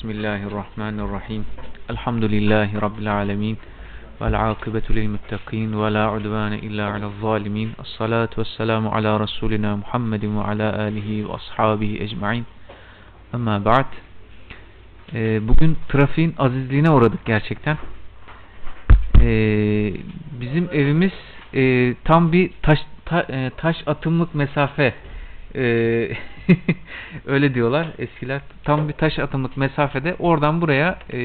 Bismillahirrahmanirrahim. Elhamdülillahi Rabbil alemin. Vel akıbetu lil muttaqin ve la udvane illa alel zalimin. Esselatu vesselamu ala Resulina Muhammedin ve ala alihi ve ashabihi ecmain. Ama ba'd. Ee, bugün trafiğin azizliğine uğradık gerçekten. Ee, bizim evimiz e, tam bir taş ta, e, taş atımlık mesafe ee, öyle diyorlar eskiler. Tam bir taş atımlık mesafede oradan buraya e,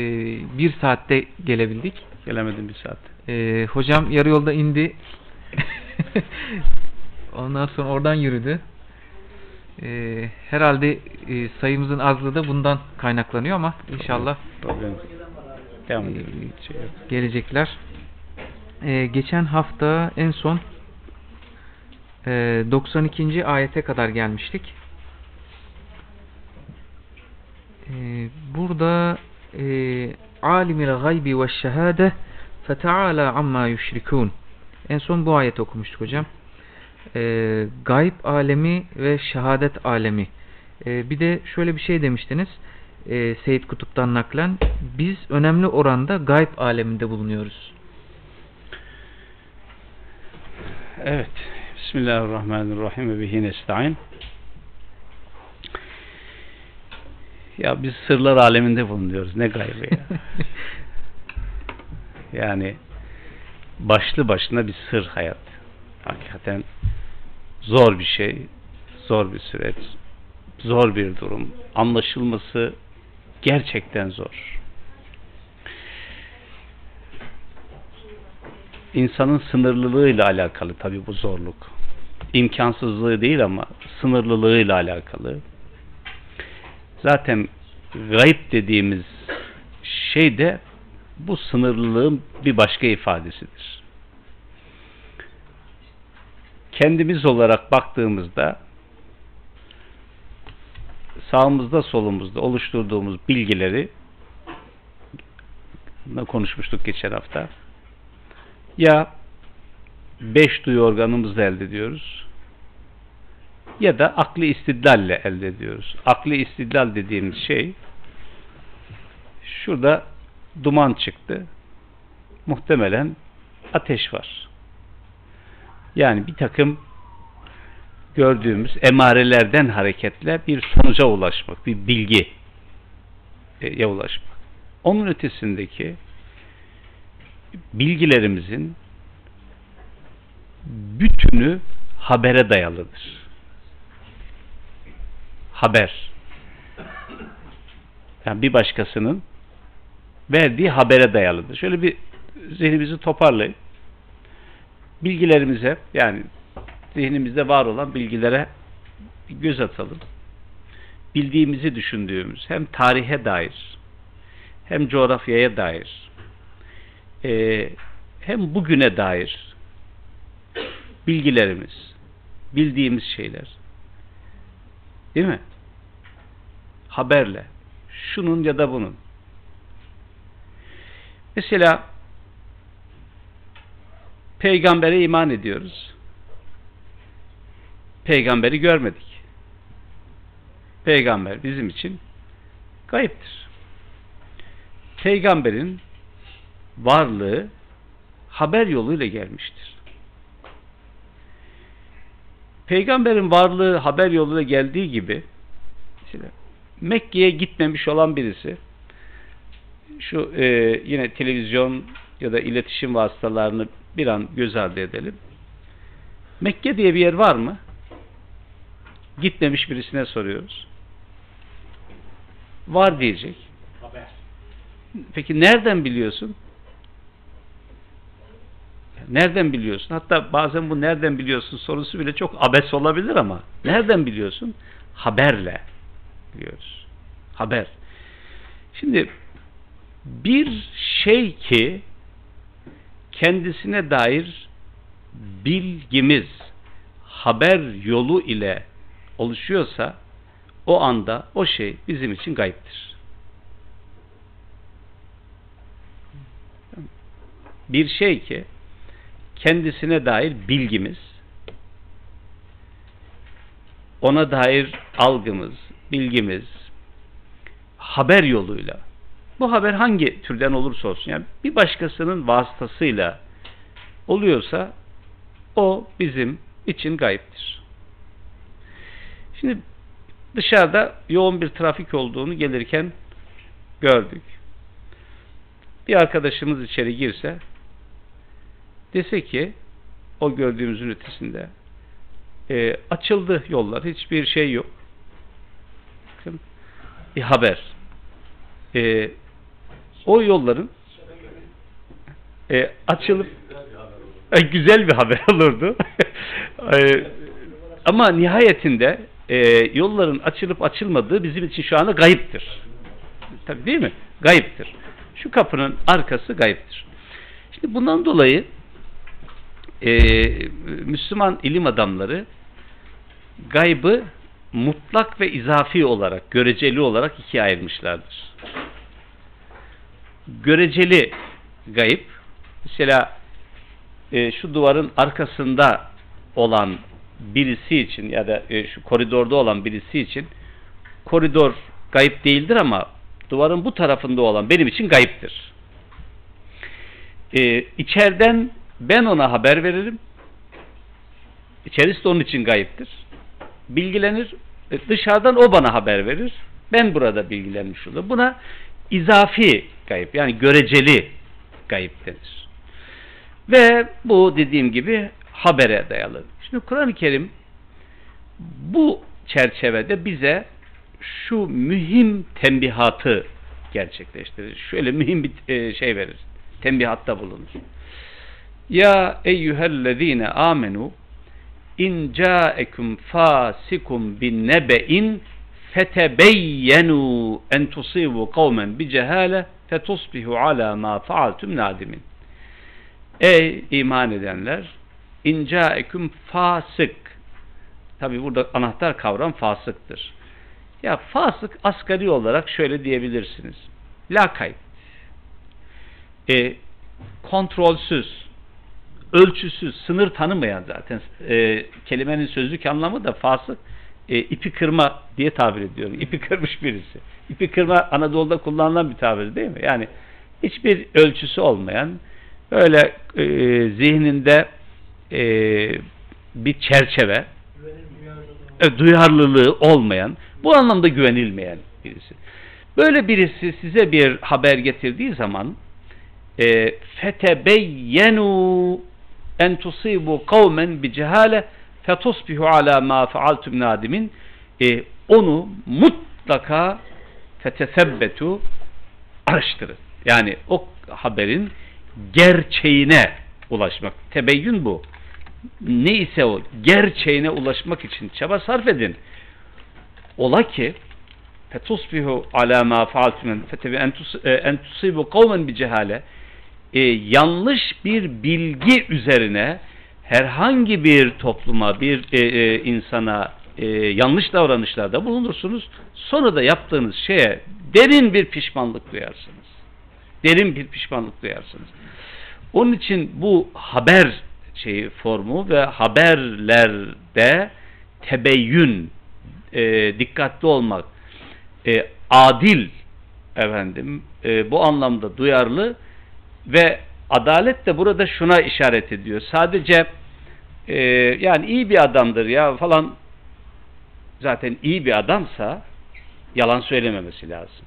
bir saatte gelebildik. Gelemedim bir saat. Ee, hocam yarı yolda indi. Ondan sonra oradan yürüdü. Ee, herhalde e, sayımızın azlığı da bundan kaynaklanıyor ama inşallah Problem. Devam e, edelim. Şey yok. gelecekler. Ee, geçen hafta en son e, 92. ayete kadar gelmiştik. Ee, burada e, alimil gaybi ve şehade feteala amma yüşrikun. En son bu ayet okumuştuk hocam. Ee, gayb alemi ve şehadet alemi. Ee, bir de şöyle bir şey demiştiniz. E, Seyyid Kutup'tan naklen. Biz önemli oranda gayb aleminde bulunuyoruz. Evet. Bismillahirrahmanirrahim ve bihi nesta'in. Ya biz sırlar aleminde bulunuyoruz. Ne gaybı ya. yani başlı başına bir sır hayat. Hakikaten zor bir şey. Zor bir süreç. Zor bir durum. Anlaşılması gerçekten zor. insanın sınırlılığıyla alakalı tabi bu zorluk. İmkansızlığı değil ama sınırlılığıyla alakalı. Zaten gayb dediğimiz şey de bu sınırlılığın bir başka ifadesidir. Kendimiz olarak baktığımızda sağımızda solumuzda oluşturduğumuz bilgileri konuşmuştuk geçen hafta ya beş duyu organımızla elde ediyoruz ya da akli istidlalle elde ediyoruz. Akli istidlal dediğimiz şey şurada duman çıktı. Muhtemelen ateş var. Yani bir takım gördüğümüz emarelerden hareketle bir sonuca ulaşmak, bir bilgiye ulaşmak. Onun ötesindeki bilgilerimizin bütünü habere dayalıdır. Haber. Yani bir başkasının verdiği habere dayalıdır. Şöyle bir zihnimizi toparlayın. Bilgilerimize yani zihnimizde var olan bilgilere göz atalım. Bildiğimizi düşündüğümüz hem tarihe dair hem coğrafyaya dair e, hem bugüne dair bilgilerimiz, bildiğimiz şeyler değil mi? Haberle şunun ya da bunun mesela peygambere iman ediyoruz. Peygamberi görmedik. Peygamber bizim için kayıptır. Peygamberin varlığı haber yoluyla gelmiştir. Peygamberin varlığı haber yoluyla geldiği gibi işte Mekke'ye gitmemiş olan birisi şu e, yine televizyon ya da iletişim vasıtalarını bir an göz ardı edelim. Mekke diye bir yer var mı? Gitmemiş birisine soruyoruz. Var diyecek. Haber. Peki nereden biliyorsun? Nereden biliyorsun? Hatta bazen bu nereden biliyorsun sorusu bile çok abes olabilir ama nereden biliyorsun? Haberle biliyoruz. Haber. Şimdi bir şey ki kendisine dair bilgimiz haber yolu ile oluşuyorsa o anda o şey bizim için gayiptir. Bir şey ki kendisine dair bilgimiz, ona dair algımız, bilgimiz, haber yoluyla bu haber hangi türden olursa olsun yani bir başkasının vasıtasıyla oluyorsa o bizim için gayiptir. Şimdi dışarıda yoğun bir trafik olduğunu gelirken gördük. Bir arkadaşımız içeri girse dese ki o gördüğümüzün ötesinde e, açıldı yollar. Hiçbir şey yok. Bakın, bir haber. E, o yolların e, açılıp e, güzel bir haber olurdu. e, ama nihayetinde e, yolların açılıp açılmadığı bizim için şu anda gayiptir. Tabii değil mi? Gayiptir. Şu kapının arkası gayiptir. Şimdi bundan dolayı e, Müslüman ilim adamları gaybı mutlak ve izafi olarak, göreceli olarak ikiye ayırmışlardır. Göreceli gayb, mesela e, şu duvarın arkasında olan birisi için ya da e, şu koridorda olan birisi için koridor gayip değildir ama duvarın bu tarafında olan benim için gayiptir. E, içeriden ben ona haber veririm. İçerisi de onun için gayiptir. Bilgilenir. E, dışarıdan o bana haber verir. Ben burada bilgilenmiş olurum. Buna izafi gayip yani göreceli gayip denir. Ve bu dediğim gibi habere dayalı. Şimdi Kur'an-ı Kerim bu çerçevede bize şu mühim tembihatı gerçekleştirir. Şöyle mühim bir e, şey verir. Tembihatta bulunur. Ya eyyühellezine amenu in ca'ekum fasikum bin nebe'in fetebeyyenu en tusibu kavmen bi cehale fetusbihu ala ma faaltum nadimin. Ey iman edenler in ca'ekum fasık tabi burada anahtar kavram fasıktır. Ya fasık asgari olarak şöyle diyebilirsiniz. Lakayt. E, kontrolsüz, ölçüsüz, sınır tanımayan zaten e, kelimenin sözlük anlamı da fasık e, ipi kırma diye tabir ediyorum. İpi kırmış birisi. İpi kırma Anadolu'da kullanılan bir tabir değil mi? Yani hiçbir ölçüsü olmayan böyle e, zihninde e, bir çerçeve e, duyarlılığı olmayan bu anlamda güvenilmeyen birisi. Böyle birisi size bir haber getirdiği zaman e, fetebeyyenu en tusibu kavmen bi cehale fetusbihu ala ma faaltum nadimin e, onu mutlaka fetesebbetu araştırın. Yani o haberin gerçeğine ulaşmak. Tebeyyün bu. Ne ise o gerçeğine ulaşmak için çaba sarf edin. Ola ki fetusbihu ala ma faaltum fetebi en tusibu kavmen bi cehale e, yanlış bir bilgi üzerine herhangi bir topluma, bir e, e, insana e, yanlış davranışlarda bulunursunuz. Sonra da yaptığınız şeye derin bir pişmanlık duyarsınız. Derin bir pişmanlık duyarsınız. Onun için bu haber şeyi formu ve haberlerde tebeyyün, e, dikkatli olmak, e, adil efendim, e, bu anlamda duyarlı ve adalet de burada şuna işaret ediyor. Sadece e, yani iyi bir adamdır ya falan zaten iyi bir adamsa yalan söylememesi lazım.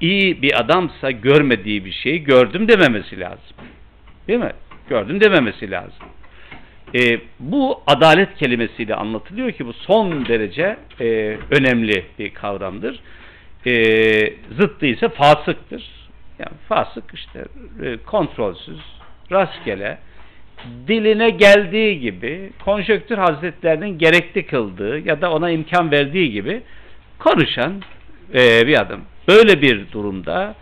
İyi bir adamsa görmediği bir şeyi gördüm dememesi lazım. Değil mi? Gördüm dememesi lazım. E, bu adalet kelimesiyle anlatılıyor ki bu son derece e, önemli bir kavramdır. E, zıttı ise fasıktır. Yani fasık işte e, kontrolsüz, rastgele, diline geldiği gibi, konjöktür hazretlerinin gerekli kıldığı ya da ona imkan verdiği gibi konuşan e, bir adam. Böyle bir durumda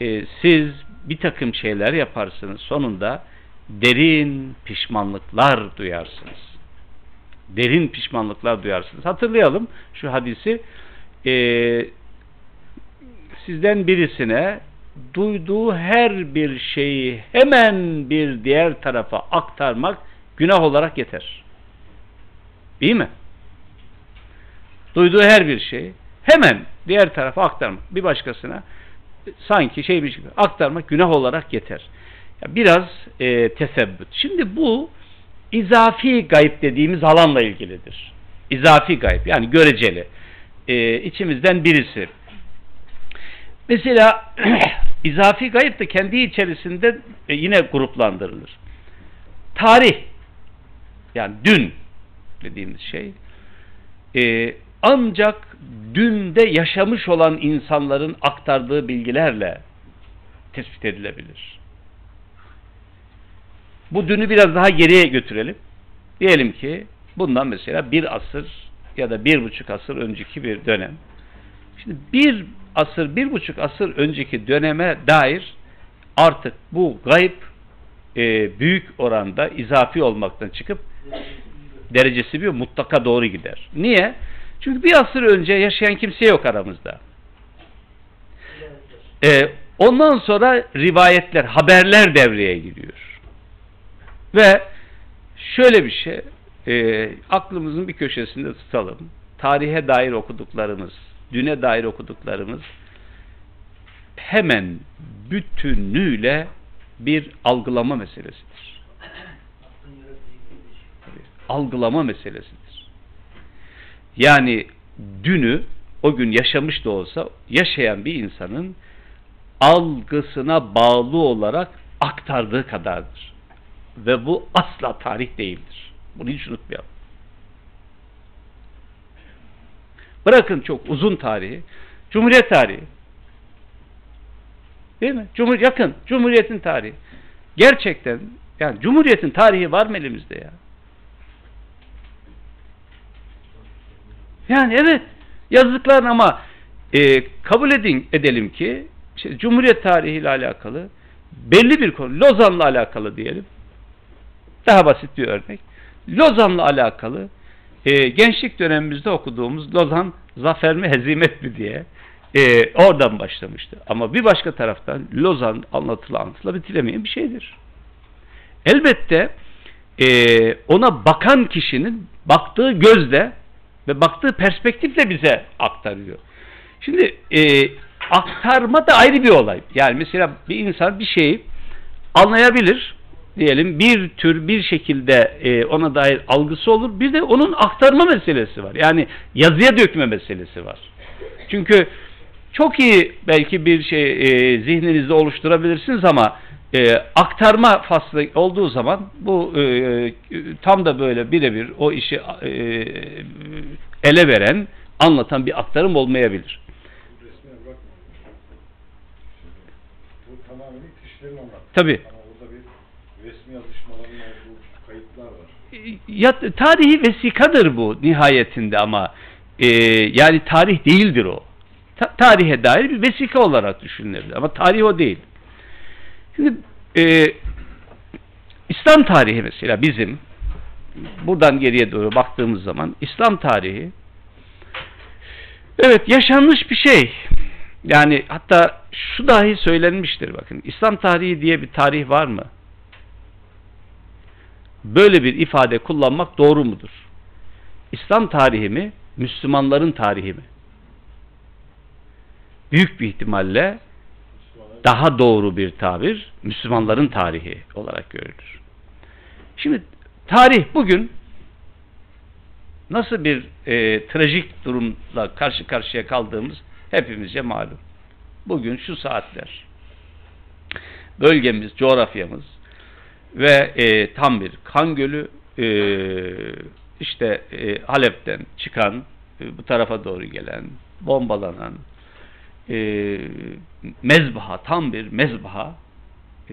e, siz bir takım şeyler yaparsınız. Sonunda derin pişmanlıklar duyarsınız. Derin pişmanlıklar duyarsınız. Hatırlayalım şu hadisi. E, sizden birisine duyduğu her bir şeyi hemen bir diğer tarafa aktarmak günah olarak yeter. Değil mi? Duyduğu her bir şey hemen diğer tarafa aktarmak, bir başkasına sanki şey bir şey aktarmak günah olarak yeter. Biraz e, tesebbüt. Şimdi bu izafi gayb dediğimiz alanla ilgilidir. İzafi gayb yani göreceli. E, içimizden birisi. Mesela izafi gayb de kendi içerisinde e, yine gruplandırılır. Tarih yani dün dediğimiz şey e, ancak dünde yaşamış olan insanların aktardığı bilgilerle tespit edilebilir. Bu dünü biraz daha geriye götürelim. Diyelim ki bundan mesela bir asır ya da bir buçuk asır önceki bir dönem. Şimdi bir asır, bir buçuk asır önceki döneme dair artık bu gayb e, büyük oranda izafi olmaktan çıkıp derecesi bir mutlaka doğru gider. Niye? Çünkü bir asır önce yaşayan kimse yok aramızda. Ee, ondan sonra rivayetler, haberler devreye giriyor. Ve şöyle bir şey, e, aklımızın bir köşesinde tutalım. Tarihe dair okuduklarımız, düne dair okuduklarımız hemen bütünüyle bir algılama meselesidir. Algılama meselesidir. Yani dünü o gün yaşamış da olsa yaşayan bir insanın algısına bağlı olarak aktardığı kadardır. Ve bu asla tarih değildir. Bunu hiç unutmayalım. Bırakın çok uzun tarihi. Cumhuriyet tarihi. Değil mi? Cumhur yakın. Cumhuriyetin tarihi. Gerçekten yani Cumhuriyetin tarihi var mı elimizde ya? Yani evet yazdıklar ama e, kabul edin edelim ki işte, Cumhuriyet tarihiyle alakalı belli bir konu Lozan'la alakalı diyelim. Daha basit bir örnek. Lozan'la alakalı e, gençlik dönemimizde okuduğumuz Lozan zafer mi hezimet mi diye e, oradan başlamıştı. Ama bir başka taraftan Lozan anlatıla anlatıla bitiremeyen bir şeydir. Elbette e, ona bakan kişinin baktığı gözle ve baktığı perspektifle bize aktarıyor. Şimdi e, aktarma da ayrı bir olay. Yani mesela bir insan bir şeyi anlayabilir. Diyelim bir tür bir şekilde e, ona dair algısı olur. Bir de onun aktarma meselesi var. Yani yazıya dökme meselesi var. Çünkü çok iyi belki bir şey e, zihninizde oluşturabilirsiniz ama e, aktarma faslı olduğu zaman bu e, tam da böyle birebir o işi e, ele veren, anlatan bir aktarım olmayabilir. Tabii. Ama orada bir resmi yazışmaların olduğu kayıtlar var. Ya, tarihi vesikadır bu nihayetinde ama e, yani tarih değildir o. Ta, tarihe dair bir vesika olarak düşünülebilir ama tarih o değil. Şimdi e, İslam tarihi mesela bizim buradan geriye doğru baktığımız zaman İslam tarihi evet yaşanmış bir şey. Yani hatta şu dahi söylenmiştir bakın. İslam tarihi diye bir tarih var mı? Böyle bir ifade kullanmak doğru mudur? İslam tarihi mi? Müslümanların tarihi mi? Büyük bir ihtimalle daha doğru bir tabir Müslümanların tarihi olarak görülür. Şimdi tarih bugün nasıl bir e, trajik durumla karşı karşıya kaldığımız hepimizce malum. Bugün şu saatler bölgemiz, coğrafyamız ve e, tam bir kan gölü e, işte e, Halep'ten çıkan e, bu tarafa doğru gelen bombalanan e, mezbaha, tam bir mezbaha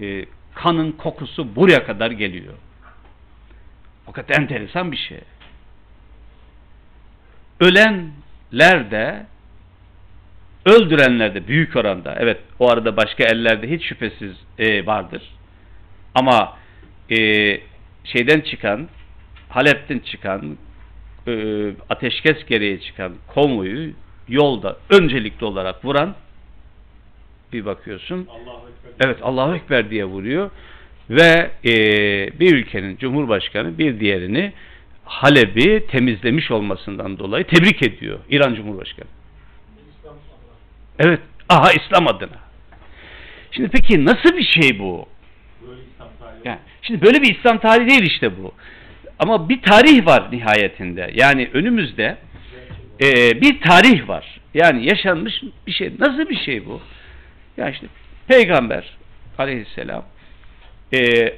e, kanın kokusu buraya kadar geliyor. Fakat enteresan bir şey. Ölenler de öldürenler de büyük oranda evet o arada başka ellerde hiç şüphesiz e, vardır. Ama e, şeyden çıkan Halep'ten çıkan e, ateşkes gereği çıkan konvoyu yolda öncelikli olarak vuran bir bakıyorsun. Ekber. Evet Allahu Ekber diye vuruyor ve e, bir ülkenin cumhurbaşkanı bir diğerini Halep'i temizlemiş olmasından dolayı tebrik ediyor İran Cumhurbaşkanı. Evet. Aha İslam adına. Şimdi peki nasıl bir şey bu? Böyle İslam. Yani, şimdi böyle bir İslam tarihi değil işte bu. Ama bir tarih var nihayetinde. Yani önümüzde e, bir tarih var. Yani yaşanmış bir şey. Nasıl bir şey bu? Yani işte Peygamber aleyhisselam e,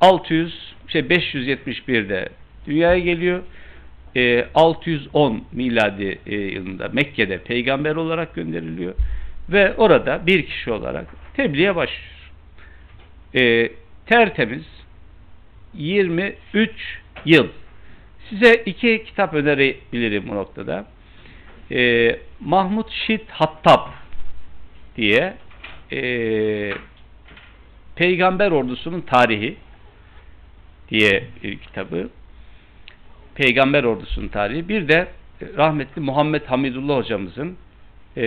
600 şey 571'de dünyaya geliyor. E, 610 miladi e, yılında Mekke'de peygamber olarak gönderiliyor ve orada bir kişi olarak tebliğe başlıyor. E, tertemiz 23 yıl. Size iki kitap önerebilirim bu noktada. E, Mahmut Şit Hattab diye e, Peygamber Ordusu'nun Tarihi diye bir kitabı. Peygamber Ordusu'nun tarihi. Bir de rahmetli Muhammed Hamidullah hocamızın e,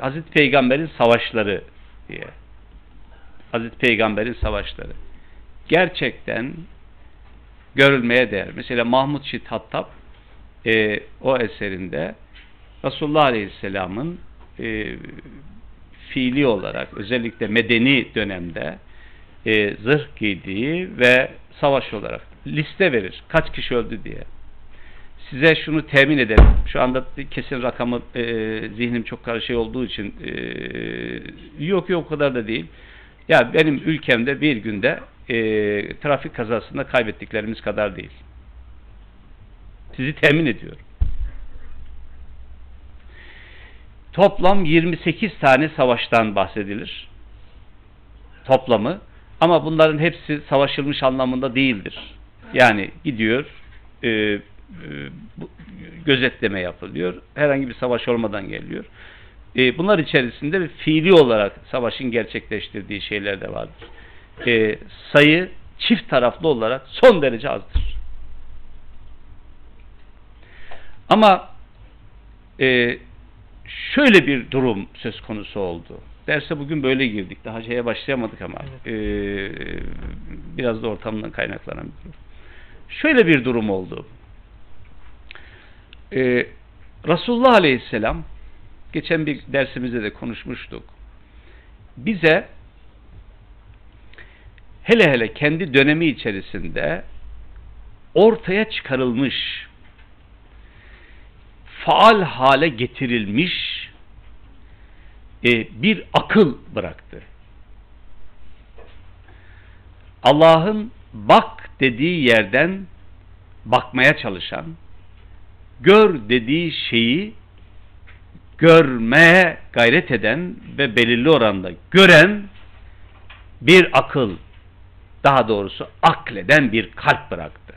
Hazreti Peygamber'in savaşları diye. Hazreti Peygamber'in savaşları. Gerçekten görülmeye değer. Mesela Mahmud Şit Hattab e, o eserinde Resulullah Aleyhisselam'ın e, fiili olarak özellikle medeni dönemde e, zırh giydiği ve savaş olarak liste verir. Kaç kişi öldü diye. Size şunu temin ederim. Şu anda kesin rakamı e, zihnim çok karışık olduğu için e, yok yok o kadar da değil. Ya benim ülkemde bir günde e, trafik kazasında kaybettiklerimiz kadar değil. Sizi temin ediyorum. Toplam 28 tane savaştan bahsedilir. Toplamı. Ama bunların hepsi savaşılmış anlamında değildir. Yani gidiyor, e, e, gözetleme yapılıyor. Herhangi bir savaş olmadan geliyor. E, bunlar içerisinde bir fiili olarak savaşın gerçekleştirdiği şeyler de vardır. E, sayı çift taraflı olarak son derece azdır. Ama e, şöyle bir durum söz konusu oldu. Derse bugün böyle girdik. Daha şeye başlayamadık ama evet. e, biraz da ortamdan kaynaklanan bir durum. Şöyle bir durum oldu. E, Resulullah Aleyhisselam geçen bir dersimizde de konuşmuştuk. Bize hele hele kendi dönemi içerisinde ortaya çıkarılmış faal hale getirilmiş e, bir akıl bıraktı. Allah'ın bak dediği yerden bakmaya çalışan, gör dediği şeyi görmeye gayret eden ve belirli oranda gören bir akıl, daha doğrusu akleden bir kalp bıraktı.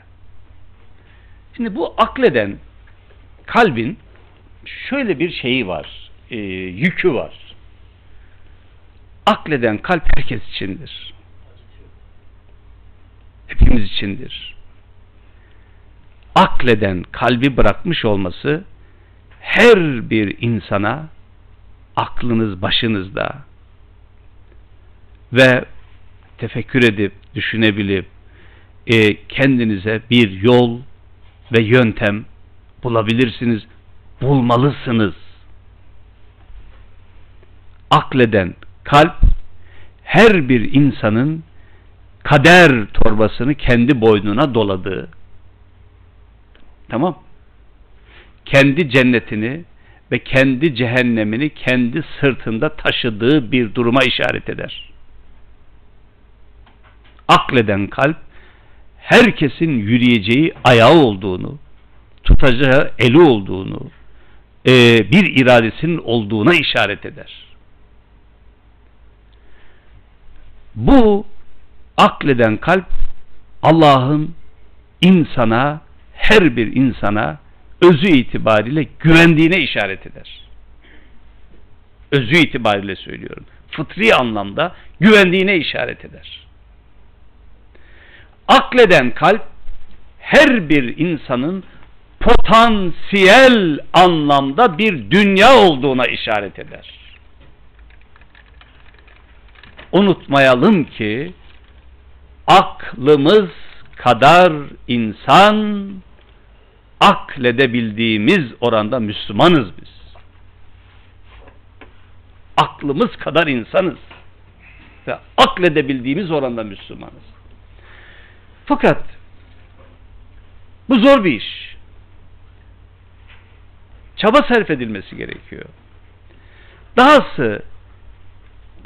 Şimdi bu akleden kalbin şöyle bir şeyi var, e, yükü var. Akleden kalp herkes içindir. Hepimiz içindir. Akleden kalbi bırakmış olması her bir insana aklınız başınızda ve tefekkür edip düşünebilip e, kendinize bir yol ve yöntem bulabilirsiniz, bulmalısınız. Akleden kalp her bir insanın kader torbasını kendi boynuna doladığı tamam kendi cennetini ve kendi cehennemini kendi sırtında taşıdığı bir duruma işaret eder. Akleden kalp herkesin yürüyeceği ayağı olduğunu, tutacağı eli olduğunu, e, bir iradesinin olduğuna işaret eder. Bu akleden kalp Allah'ın insana, her bir insana özü itibariyle güvendiğine işaret eder. Özü itibariyle söylüyorum. Fıtri anlamda güvendiğine işaret eder. Akleden kalp her bir insanın potansiyel anlamda bir dünya olduğuna işaret eder. Unutmayalım ki aklımız kadar insan akledebildiğimiz oranda Müslümanız biz. aklımız kadar insanız. Ve akledebildiğimiz oranda Müslümanız. Fakat bu zor bir iş. Çaba sarf edilmesi gerekiyor. Dahası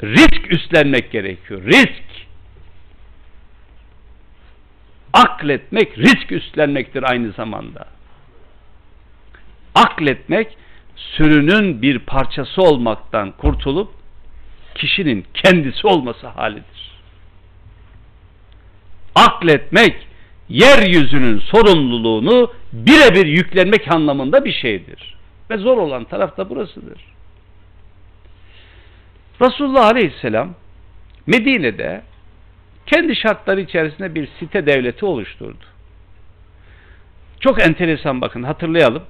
risk üstlenmek gerekiyor. Risk. Akletmek risk üstlenmektir aynı zamanda. Akletmek sürünün bir parçası olmaktan kurtulup kişinin kendisi olması halidir. Akletmek yeryüzünün sorumluluğunu birebir yüklenmek anlamında bir şeydir. Ve zor olan taraf da burasıdır. Resulullah Aleyhisselam Medine'de kendi şartları içerisinde bir site devleti oluşturdu. Çok enteresan bakın hatırlayalım.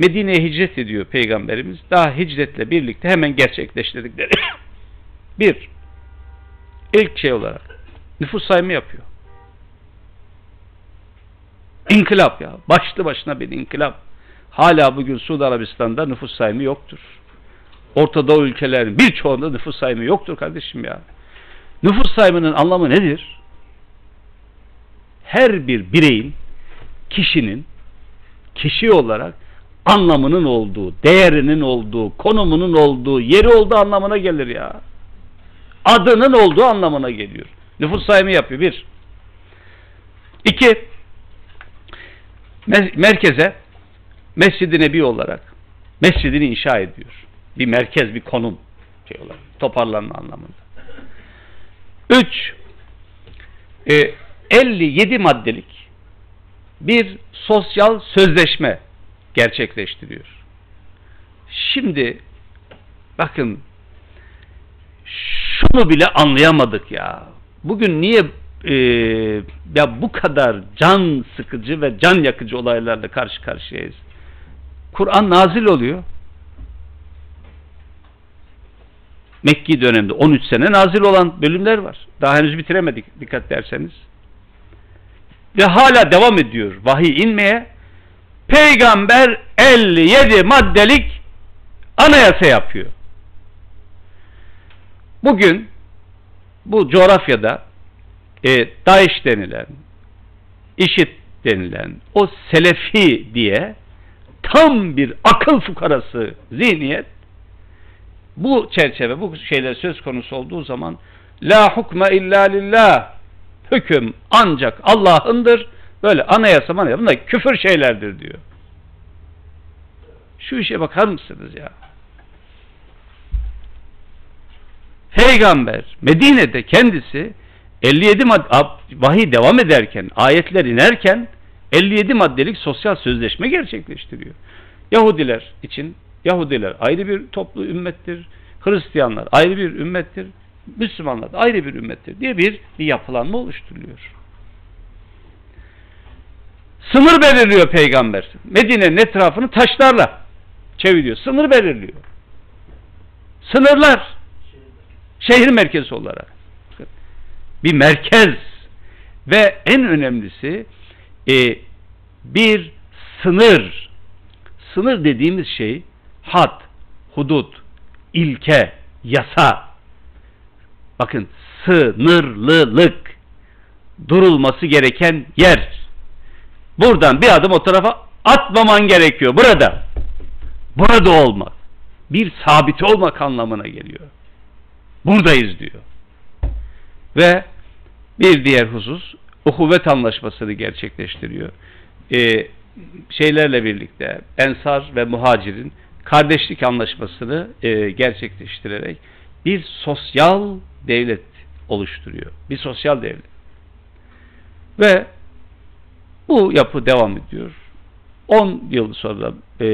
Medine'ye hicret ediyor Peygamberimiz. Daha hicretle birlikte hemen gerçekleştirdikleri. bir, ilk şey olarak nüfus sayımı yapıyor. İnkılap ya. Başlı başına bir inkılap. Hala bugün Suudi Arabistan'da nüfus sayımı yoktur. Orta Doğu ülkelerin birçoğunda nüfus sayımı yoktur kardeşim ya. Nüfus sayımının anlamı nedir? Her bir bireyin, kişinin, kişi olarak anlamının olduğu, değerinin olduğu, konumunun olduğu, yeri olduğu anlamına gelir ya. Adının olduğu anlamına geliyor. Nüfus sayımı yapıyor. Bir. İki. Merkeze Mescid-i Nebi olarak mescidini inşa ediyor. Bir merkez, bir konum şey olarak. Toparlanma anlamında. Üç. E, 57 maddelik bir sosyal sözleşme gerçekleştiriyor. Şimdi bakın şunu bile anlayamadık ya. Bugün niye e, ya bu kadar can sıkıcı ve can yakıcı olaylarla karşı karşıyayız? Kur'an nazil oluyor. Mekki dönemde 13 sene nazil olan bölümler var. Daha henüz bitiremedik dikkat derseniz. Ve hala devam ediyor vahiy inmeye. Peygamber 57 maddelik anayasa yapıyor. Bugün bu coğrafyada e, Daesh denilen, IŞİD denilen o Selefi diye tam bir akıl fukarası zihniyet bu çerçeve, bu şeyler söz konusu olduğu zaman la hukme illa lillah hüküm ancak Allah'ındır böyle anayasa manayasa bunlar küfür şeylerdir diyor. Şu işe bakar mısınız ya? Peygamber Medine'de kendisi 57 madde vahiy devam ederken, ayetler inerken 57 maddelik sosyal sözleşme gerçekleştiriyor. Yahudiler için Yahudiler ayrı bir toplu ümmettir. Hristiyanlar ayrı bir ümmettir. Müslümanlar da ayrı bir ümmettir diye bir, bir yapılanma oluşturuluyor. Sınır belirliyor peygamber. Medine'nin etrafını taşlarla çeviriyor. Sınır belirliyor. Sınırlar. Şehir merkezi olarak. Bir merkez ve en önemlisi e, bir sınır. Sınır dediğimiz şey had, hudut, ilke, yasa. Bakın sınırlılık durulması gereken yer. Buradan bir adım o tarafa atmaman gerekiyor. Burada. Burada olmak. Bir sabit olmak anlamına geliyor. Buradayız diyor. Ve bir diğer husus uhuvvet anlaşmasını gerçekleştiriyor. Ee, şeylerle birlikte Ensar ve Muhacir'in kardeşlik anlaşmasını e, gerçekleştirerek bir sosyal devlet oluşturuyor. Bir sosyal devlet. Ve bu yapı devam ediyor. 10 yıl sonra e,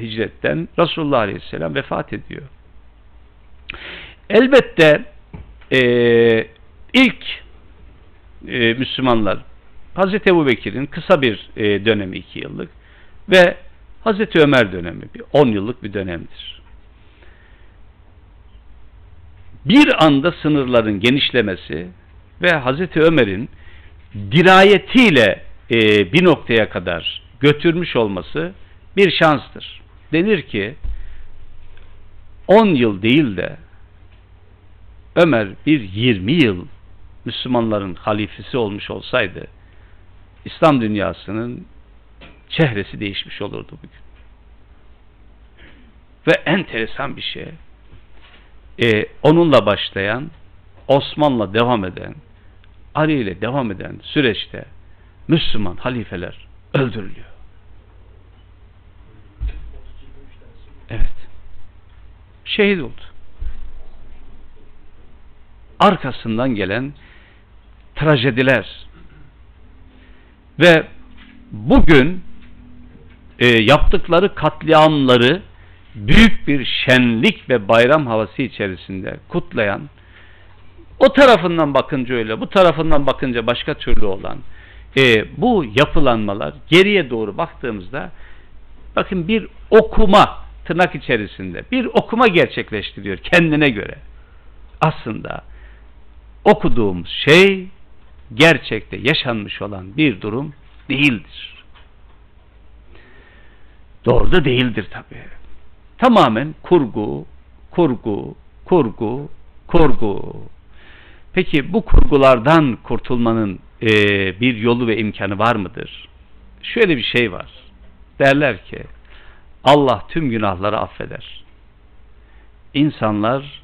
hicretten Resulullah Aleyhisselam vefat ediyor. Elbette e, ilk e, Müslümanlar Hazreti Ebu Bekir'in kısa bir e, dönemi iki yıllık ve Hazreti Ömer dönemi bir 10 yıllık bir dönemdir. Bir anda sınırların genişlemesi ve Hazreti Ömer'in dirayetiyle e, bir noktaya kadar götürmüş olması bir şanstır. Denir ki 10 yıl değil de Ömer bir 20 yıl Müslümanların halifesi olmuş olsaydı İslam dünyasının çehresi değişmiş olurdu bugün. Ve enteresan bir şey e, onunla başlayan Osman'la devam eden Ali ile devam eden süreçte Müslüman halifeler öldürülüyor. Evet. Şehit oldu. Arkasından gelen trajediler ve bugün e, yaptıkları katliamları büyük bir şenlik ve bayram havası içerisinde kutlayan o tarafından bakınca öyle bu tarafından bakınca başka türlü olan e, bu yapılanmalar geriye doğru baktığımızda bakın bir okuma tırnak içerisinde bir okuma gerçekleştiriyor kendine göre. Aslında okuduğumuz şey gerçekte yaşanmış olan bir durum değildir. Doğru da değildir tabi. Tamamen kurgu, kurgu, kurgu, kurgu. Peki bu kurgulardan kurtulmanın e, bir yolu ve imkanı var mıdır? Şöyle bir şey var. Derler ki Allah tüm günahları affeder. İnsanlar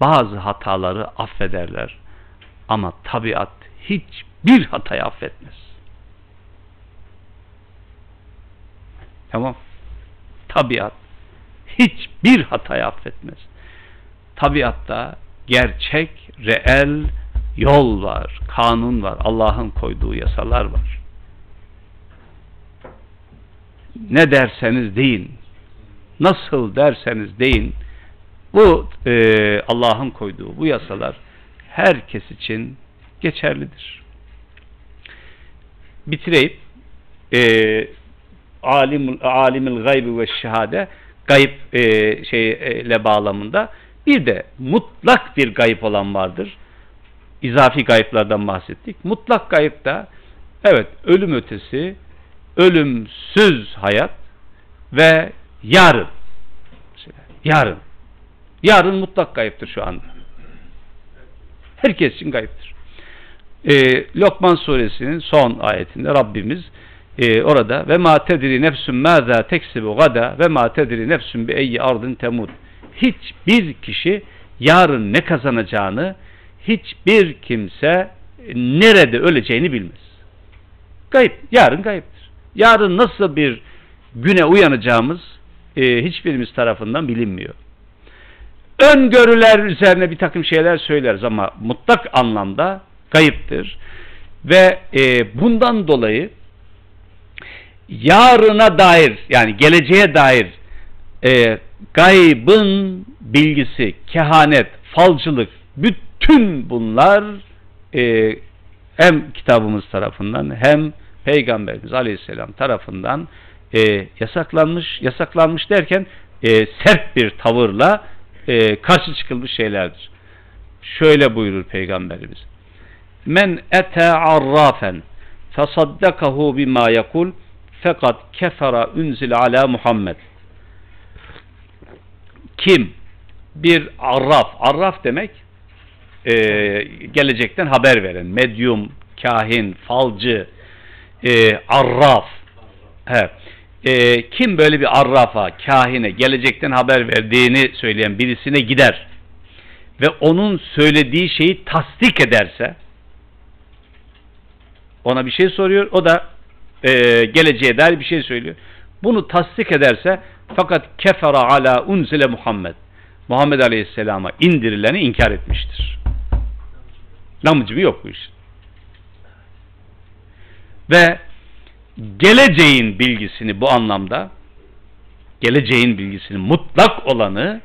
bazı hataları affederler. Ama tabiat hiçbir hatayı affetmez. Tamam. Tabiat hiçbir hatayı affetmez. Tabiatta gerçek, reel yol var, kanun var, Allah'ın koyduğu yasalar var. Ne derseniz deyin, nasıl derseniz deyin, bu e, Allah'ın koyduğu bu yasalar herkes için geçerlidir. Bitireyim. E, alimul, alimul gaybi ve şehade gayb e, şeyle bağlamında bir de mutlak bir gayb olan vardır. İzafi gayıplardan bahsettik. Mutlak gayb da evet ölüm ötesi, ölümsüz hayat ve yarın. Yarın. Yarın mutlak gayiptir şu anda. Herkes için gayiptir. Ee, Lokman suresinin son ayetinde Rabbimiz e, orada ve ma tedri nefsün maza teksibu gada ve ma tedri nefsün bi eyyi ardın temut. Hiçbir kişi yarın ne kazanacağını hiçbir kimse nerede öleceğini bilmez. Gayip. Yarın gayiptir. Yarın nasıl bir güne uyanacağımız e, hiçbirimiz tarafından bilinmiyor. Öngörüler üzerine bir takım şeyler söyleriz ama mutlak anlamda kayıptır. Ve e, bundan dolayı yarına dair yani geleceğe dair e, gaybın bilgisi, kehanet, falcılık bütün bunlar e, hem kitabımız tarafından hem Peygamberimiz Aleyhisselam tarafından e, yasaklanmış, yasaklanmış derken e, sert bir tavırla e, karşı çıkılmış şeylerdir. Şöyle buyurur Peygamberimiz. Men ete arrafen fesaddakahu bima yakul fakat kefera unzil ala Muhammed. Kim bir arraf, arraf demek e, gelecekten haber veren, medyum, kahin, falcı, e, arraf. He. E, kim böyle bir arrafa, kahine, gelecekten haber verdiğini söyleyen birisine gider ve onun söylediği şeyi tasdik ederse ona bir şey soruyor, o da e, geleceğe dair bir şey söylüyor. Bunu tasdik ederse fakat kefera ala unzile Muhammed. Muhammed Aleyhisselam'a indirileni inkar etmiştir. Namıcımı yok bu iş. Ve geleceğin bilgisini bu anlamda geleceğin bilgisini mutlak olanı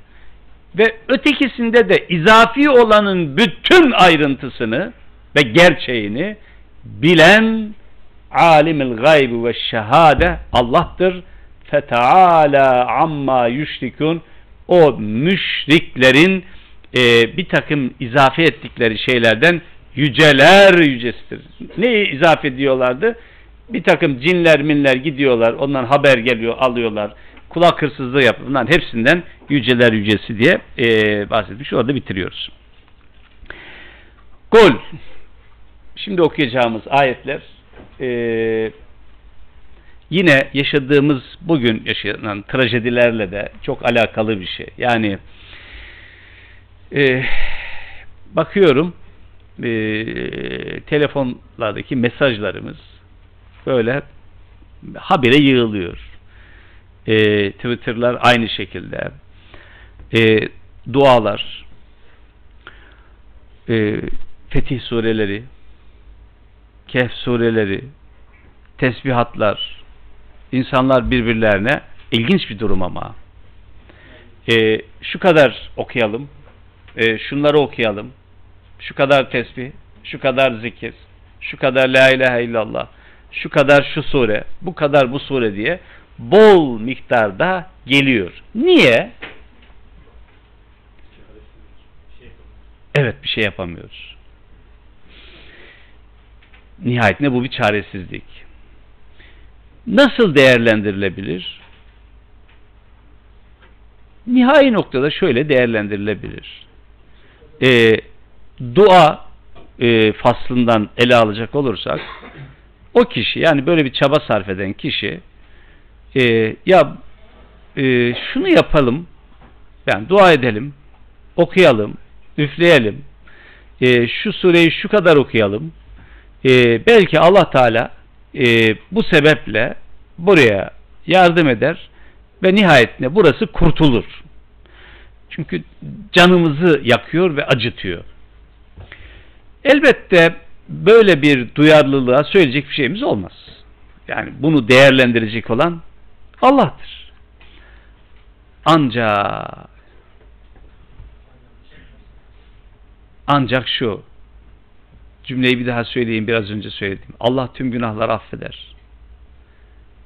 ve ötekisinde de izafi olanın bütün ayrıntısını ve gerçeğini bilen alimil gaybi ve şehade Allah'tır. Feteala amma yüşrikun o müşriklerin e, bir takım izafe ettikleri şeylerden yüceler yücesidir. Neyi izafe ediyorlardı? Bir takım cinler minler gidiyorlar, ondan haber geliyor, alıyorlar. kulak hırsızlığı yapıp bunların hepsinden yüceler yücesi diye e, bahsetmiş. Orada bitiriyoruz. Gol. Şimdi okuyacağımız ayetler e, yine yaşadığımız bugün yaşanan trajedilerle de çok alakalı bir şey. Yani e, bakıyorum e, telefonlardaki mesajlarımız böyle habire yığılıyor. E, Twitter'lar aynı şekilde. E, dualar, e, Fetih sureleri, Kehf sureleri, tesbihatlar, insanlar birbirlerine ilginç bir durum ama. E, şu kadar okuyalım, e, şunları okuyalım, şu kadar tesbih, şu kadar zikir, şu kadar la ilahe illallah, şu kadar şu sure, bu kadar bu sure diye bol miktarda geliyor. Niye? Evet bir şey yapamıyoruz. Nihayetinde bu bir çaresizlik. Nasıl değerlendirilebilir? Nihai noktada şöyle değerlendirilebilir. Ee, dua e, faslından ele alacak olursak o kişi yani böyle bir çaba sarf eden kişi e, ya e, şunu yapalım yani dua edelim okuyalım üfleyelim e, şu sureyi şu kadar okuyalım e, belki Allah Teala e, bu sebeple buraya yardım eder ve nihayetinde burası kurtulur. Çünkü canımızı yakıyor ve acıtıyor. Elbette böyle bir duyarlılığa söyleyecek bir şeyimiz olmaz. Yani bunu değerlendirecek olan Allah'tır. Ancak ancak şu cümleyi bir daha söyleyeyim biraz önce söyledim. Allah tüm günahları affeder.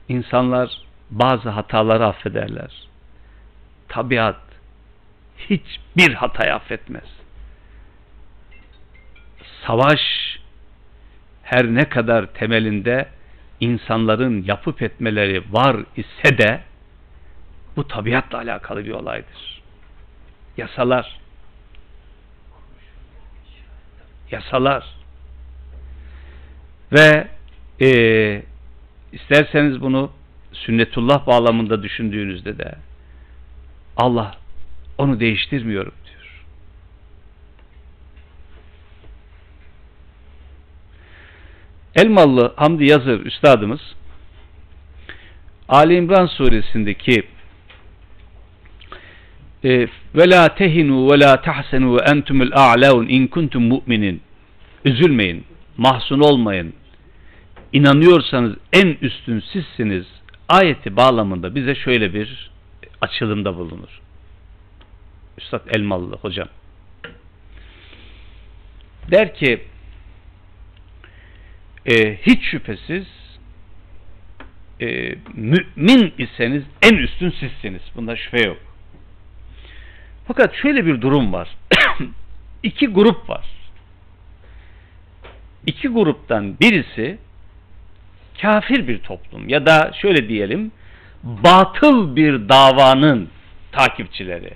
İnsanlar bazı hataları affederler. Tabiat hiçbir hatayı affetmez. Savaş her ne kadar temelinde insanların yapıp etmeleri var ise de bu tabiatla alakalı bir olaydır. Yasalar yasalar ve e, isterseniz bunu sünnetullah bağlamında düşündüğünüzde de Allah onu değiştirmiyorum diyor. Elmalı Hamdi Yazır üstadımız Ali İmran suresindeki e, ve la tehinu ve la tahsenu ve entumul a'laun in kuntum mu'minin üzülmeyin, mahzun olmayın inanıyorsanız en üstün sizsiniz ayeti bağlamında bize şöyle bir açılımda bulunur. Üstad Elmalı hocam. Der ki e, hiç şüphesiz e, mümin iseniz en üstün sizsiniz. Bunda şüphe yok. Fakat şöyle bir durum var. İki grup var. İki gruptan birisi kafir bir toplum ya da şöyle diyelim batıl bir davanın takipçileri.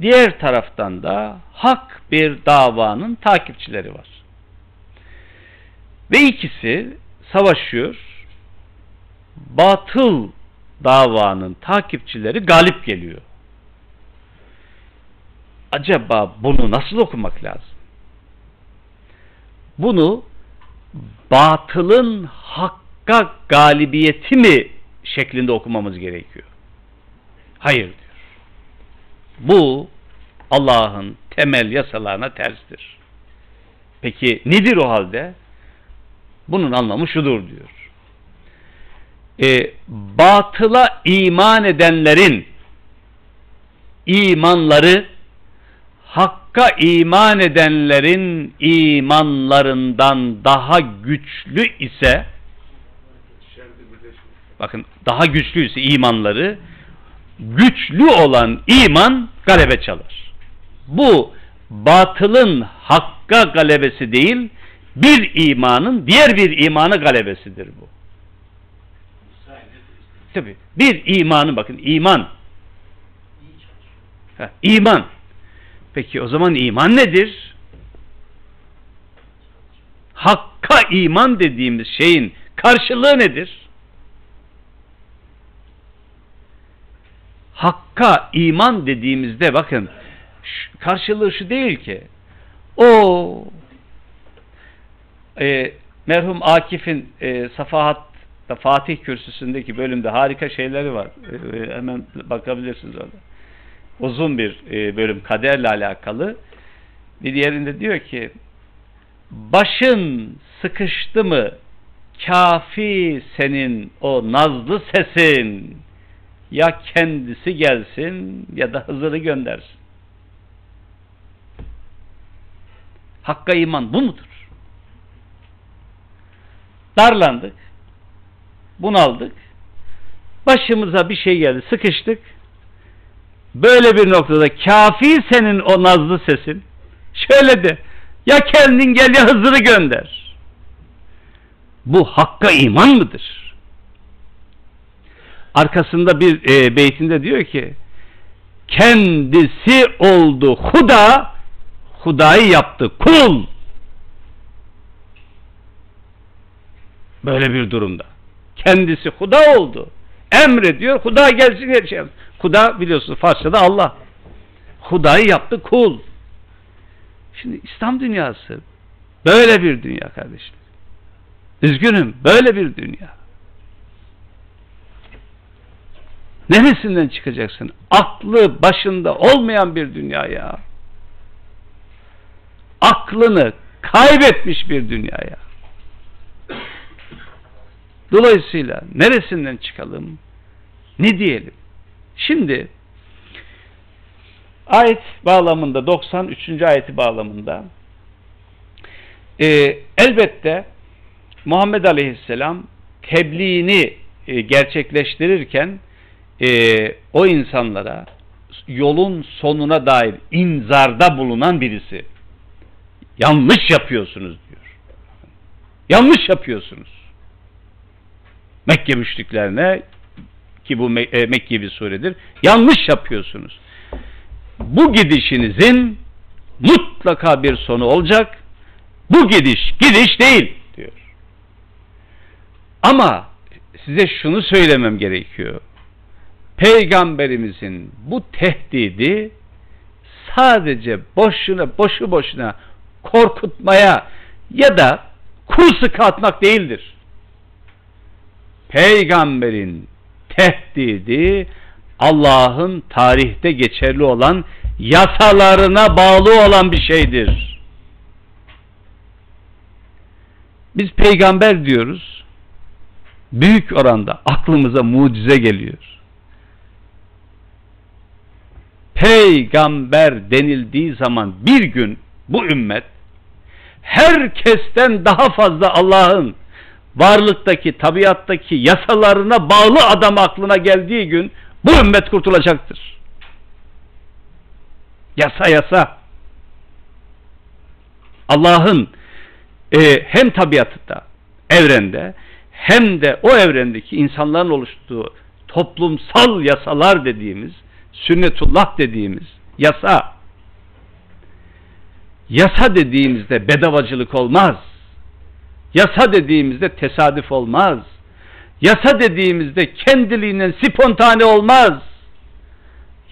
Diğer taraftan da hak bir davanın takipçileri var. Ve ikisi savaşıyor. Batıl davanın takipçileri galip geliyor. Acaba bunu nasıl okumak lazım? Bunu batılın hakka galibiyeti mi şeklinde okumamız gerekiyor? Hayır. Bu Allah'ın temel yasalarına terstir. Peki nedir o halde? Bunun anlamı şudur diyor. E, batıla iman edenlerin imanları Hakka iman edenlerin imanlarından daha güçlü ise bakın daha güçlü ise imanları güçlü olan iman galebe çalar. Bu batılın hakka galebesi değil bir imanın diğer bir imanı galebesidir bu. Tabi. Bir imanı bakın iman. Ha, iman. Peki o zaman iman nedir? Hakka iman dediğimiz şeyin karşılığı nedir? Hakka iman dediğimizde bakın karşılığı şu değil ki o e, merhum Akif'in e, Safahat'ta Fatih kürsüsündeki bölümde harika şeyleri var. E, e, hemen bakabilirsiniz orada. Uzun bir e, bölüm kaderle alakalı. Bir diğerinde diyor ki başın sıkıştı mı kafi senin o nazlı sesin ya kendisi gelsin ya da Hızır'ı göndersin. Hakka iman bu mudur? Darlandık. Bunaldık. Başımıza bir şey geldi. Sıkıştık. Böyle bir noktada kafi senin o nazlı sesin. Şöyle de ya kendin gel ya Hızır'ı gönder. Bu hakka iman mıdır? Arkasında bir e, beytinde diyor ki kendisi oldu huda hudayı yaptı kul. Böyle bir durumda. Kendisi huda oldu. Emrediyor. Huda gelsin geçelim. Huda biliyorsunuz Farsçada Allah. Hudayı yaptı kul. Şimdi İslam dünyası böyle bir dünya kardeşler. Üzgünüm böyle bir dünya. Neresinden çıkacaksın? Aklı başında olmayan bir dünya ya. Aklını kaybetmiş bir dünya ya. Dolayısıyla neresinden çıkalım? Ne diyelim? Şimdi ayet bağlamında 93. ayeti bağlamında e, elbette Muhammed Aleyhisselam tebliğini e, gerçekleştirirken e, o insanlara yolun sonuna dair inzarda bulunan birisi. Yanlış yapıyorsunuz diyor. Yanlış yapıyorsunuz. Mekke müşriklerine ki bu e, Mekke bir suredir. Yanlış yapıyorsunuz. Bu gidişinizin mutlaka bir sonu olacak. Bu gidiş gidiş değil diyor. Ama size şunu söylemem gerekiyor. Peygamberimizin bu tehdidi sadece boşuna boşu boşuna korkutmaya ya da kul sıkı atmak değildir. Peygamberin tehdidi Allah'ın tarihte geçerli olan yasalarına bağlı olan bir şeydir. Biz peygamber diyoruz. Büyük oranda aklımıza mucize geliyor. Peygamber denildiği zaman bir gün bu ümmet herkesten daha fazla Allah'ın varlıktaki, tabiattaki yasalarına bağlı adam aklına geldiği gün bu ümmet kurtulacaktır. Yasa yasa. Allah'ın e, hem tabiatında, evrende hem de o evrendeki insanların oluşturduğu toplumsal yasalar dediğimiz, sünnetullah dediğimiz yasa. Yasa dediğimizde bedavacılık olmaz. Yasa dediğimizde tesadüf olmaz. Yasa dediğimizde kendiliğinden spontane olmaz.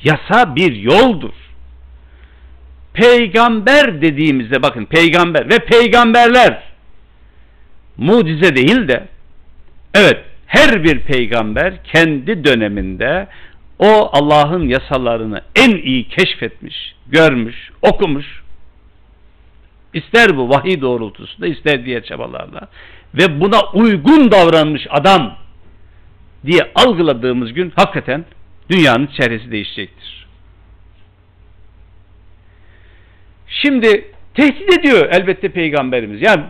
Yasa bir yoldur. Peygamber dediğimizde bakın peygamber ve peygamberler mucize değil de evet her bir peygamber kendi döneminde o Allah'ın yasalarını en iyi keşfetmiş, görmüş, okumuş. İster bu vahiy doğrultusunda ister diğer çabalarla ve buna uygun davranmış adam diye algıladığımız gün hakikaten dünyanın çehresi değişecektir. Şimdi tehdit ediyor elbette peygamberimiz. Yani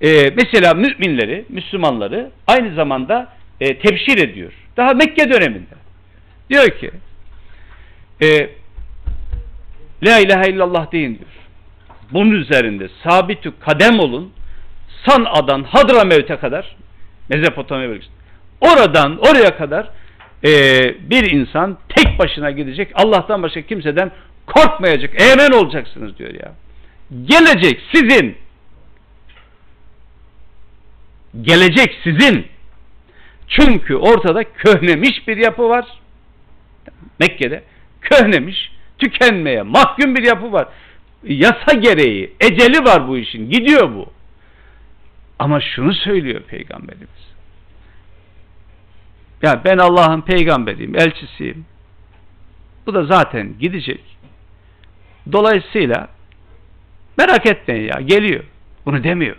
e, mesela müminleri, Müslümanları aynı zamanda e, tebşir ediyor. Daha Mekke döneminde. Diyor ki e, La ilahe illallah deyin diyor. Bunun üzerinde sabitü kadem olun San'a'dan Hadramevt'e kadar Mezopotamya bölgesinde oradan oraya kadar e, bir insan tek başına gidecek. Allah'tan başka kimseden korkmayacak. Emin olacaksınız diyor ya. Gelecek sizin. Gelecek sizin. Çünkü ortada köhnemiş bir yapı var. Mekke'de köhnemiş, tükenmeye mahkum bir yapı var. Yasa gereği, eceli var bu işin. Gidiyor bu. Ama şunu söylüyor Peygamberimiz. Ya ben Allah'ın peygamberiyim, elçisiyim. Bu da zaten gidecek. Dolayısıyla merak etmeyin ya geliyor. Bunu demiyor.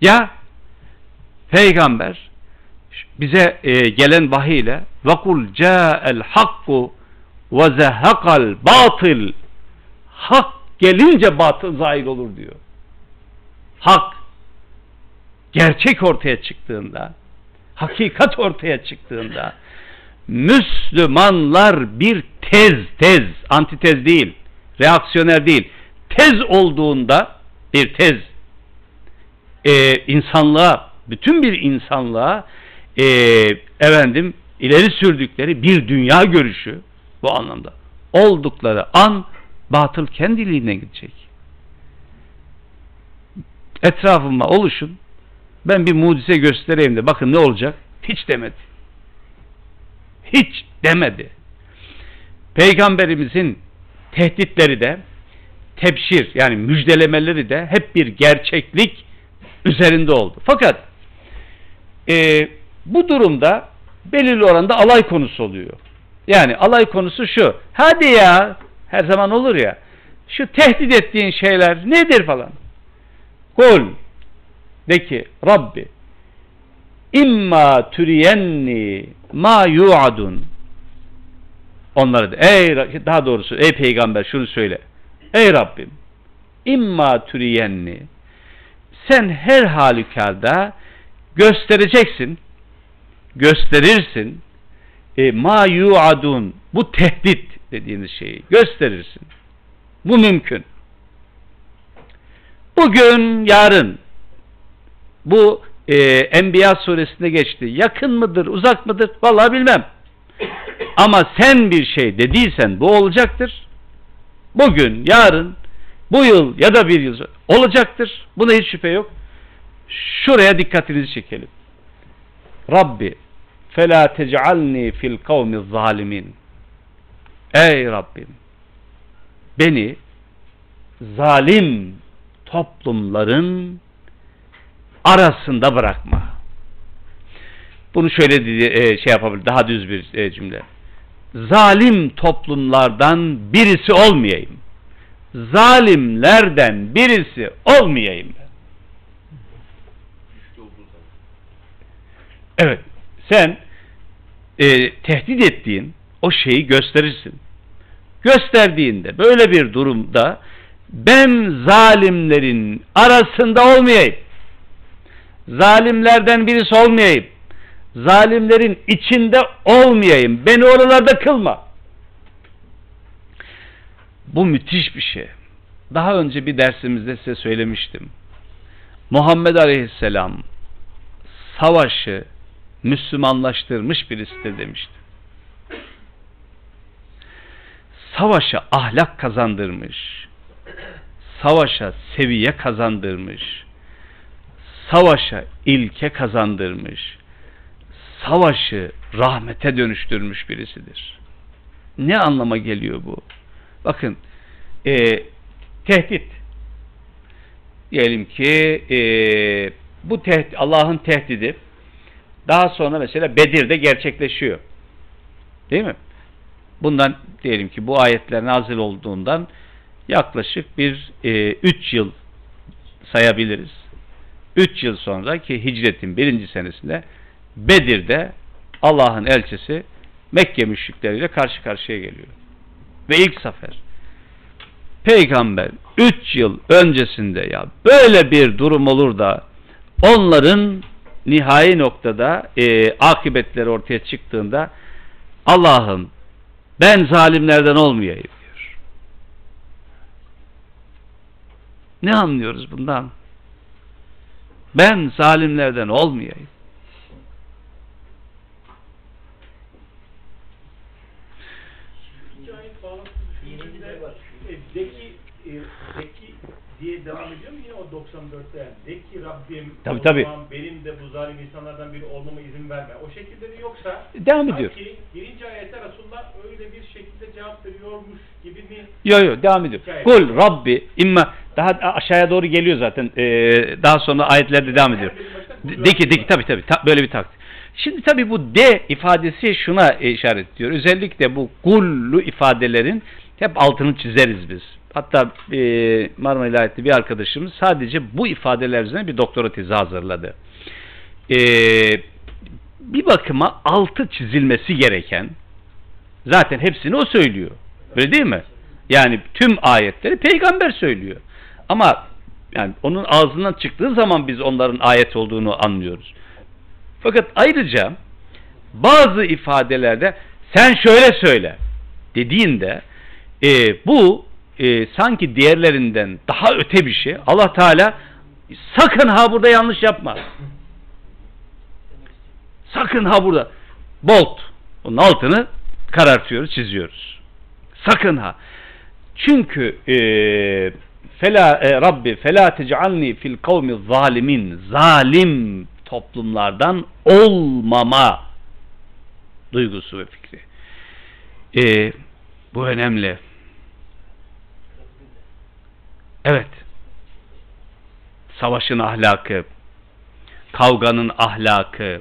Ya peygamber bize e, gelen vahiy ile وَقُلْ جَاءَ الْحَقُّ وَزَهَقَ الْبَاطِلِ Hak gelince batıl zahir olur diyor. Hak gerçek ortaya çıktığında hakikat ortaya çıktığında Müslümanlar bir tez tez antitez değil reaksiyoner değil tez olduğunda bir tez e, insanlığa bütün bir insanlığa e, efendim ileri sürdükleri bir dünya görüşü bu anlamda oldukları an batıl kendiliğine gidecek. Etrafıma oluşun ben bir mucize göstereyim de bakın ne olacak? Hiç demedi. Hiç demedi. Peygamberimizin tehditleri de tebşir yani müjdelemeleri de hep bir gerçeklik üzerinde oldu. Fakat e, bu durumda belirli oranda alay konusu oluyor. Yani alay konusu şu. Hadi ya her zaman olur ya. Şu tehdit ettiğin şeyler nedir falan. Kul de ki Rabbi imma türiyenni ma yu'adun onlara de ey daha doğrusu ey peygamber şunu söyle ey Rabbim imma türiyenni sen her halükarda göstereceksin gösterirsin e, ma yu'adun bu tehdit dediğiniz şeyi gösterirsin bu mümkün bugün yarın bu e, Enbiya suresinde geçti. Yakın mıdır, uzak mıdır? Vallahi bilmem. Ama sen bir şey dediysen bu olacaktır. Bugün, yarın, bu yıl ya da bir yıl olacaktır. Buna hiç şüphe yok. Şuraya dikkatinizi çekelim. Rabbi فَلَا تَجْعَلْنِي fil الْقَوْمِ zalimin. Ey Rabbim beni zalim toplumların arasında bırakma. Bunu şöyle e, şey yapabilir, daha düz bir e, cümle. Zalim toplumlardan birisi olmayayım. Zalimlerden birisi olmayayım ben. Evet, sen e, tehdit ettiğin o şeyi gösterirsin. Gösterdiğinde böyle bir durumda ben zalimlerin arasında olmayayım zalimlerden birisi olmayayım. Zalimlerin içinde olmayayım. Beni oralarda kılma. Bu müthiş bir şey. Daha önce bir dersimizde size söylemiştim. Muhammed Aleyhisselam savaşı Müslümanlaştırmış birisidir demişti. Savaşa ahlak kazandırmış. Savaşa seviye kazandırmış savaşa ilke kazandırmış, savaşı rahmete dönüştürmüş birisidir. Ne anlama geliyor bu? Bakın, e, tehdit. Diyelim ki e, bu tehdit, Allah'ın tehdidi daha sonra mesela Bedir'de gerçekleşiyor. Değil mi? Bundan diyelim ki bu ayetler nazil olduğundan yaklaşık bir e, üç yıl sayabiliriz. 3 yıl sonra ki hicretin birinci senesinde Bedir'de Allah'ın elçisi Mekke müşrikleriyle karşı karşıya geliyor. Ve ilk sefer peygamber 3 yıl öncesinde ya böyle bir durum olur da onların nihai noktada e, akıbetleri ortaya çıktığında Allah'ım ben zalimlerden olmayayım diyor. Ne anlıyoruz bundan? Ben zalimlerden olmayayım. E, zeki, e, Zeki diye devam ediyor 94'te yani? De ki Rabbim Tabii, tabii. benim de bu zalim insanlardan biri olmama izin verme. O şekilde mi yoksa Devam ediyor. sanki birinci ayette Resulullah öyle bir şekilde cevap veriyormuş gibi mi? Yo yo devam ediyor. Kul Rabbi imma daha aşağıya doğru geliyor zaten. Ee, daha sonra ayetlerde devam ediyor. De de ki de ki tabii tabii ta- böyle bir takdir. Şimdi tabii bu de ifadesi şuna işaret ediyor. Özellikle bu kullu ifadelerin hep altını çizeriz biz. Hatta e, Marmara İlahiyat'ta bir arkadaşımız sadece bu ifadeler üzerine bir doktora tezi hazırladı. E, bir bakıma altı çizilmesi gereken zaten hepsini o söylüyor. Öyle değil mi? Yani tüm ayetleri peygamber söylüyor. Ama yani onun ağzından çıktığı zaman biz onların ayet olduğunu anlıyoruz. Fakat ayrıca bazı ifadelerde sen şöyle söyle dediğinde e, bu e, sanki diğerlerinden daha öte bir şey. Allah Teala sakın ha burada yanlış yapma. Sakın ha burada. Bolt. Onun altını karartıyoruz, çiziyoruz. Sakın ha. Çünkü e, fela e, Rabbi fela tec'alni fil kavmi zalimin zalim toplumlardan olmama duygusu ve fikri. E, bu önemli. Evet. Savaşın ahlakı, kavganın ahlakı,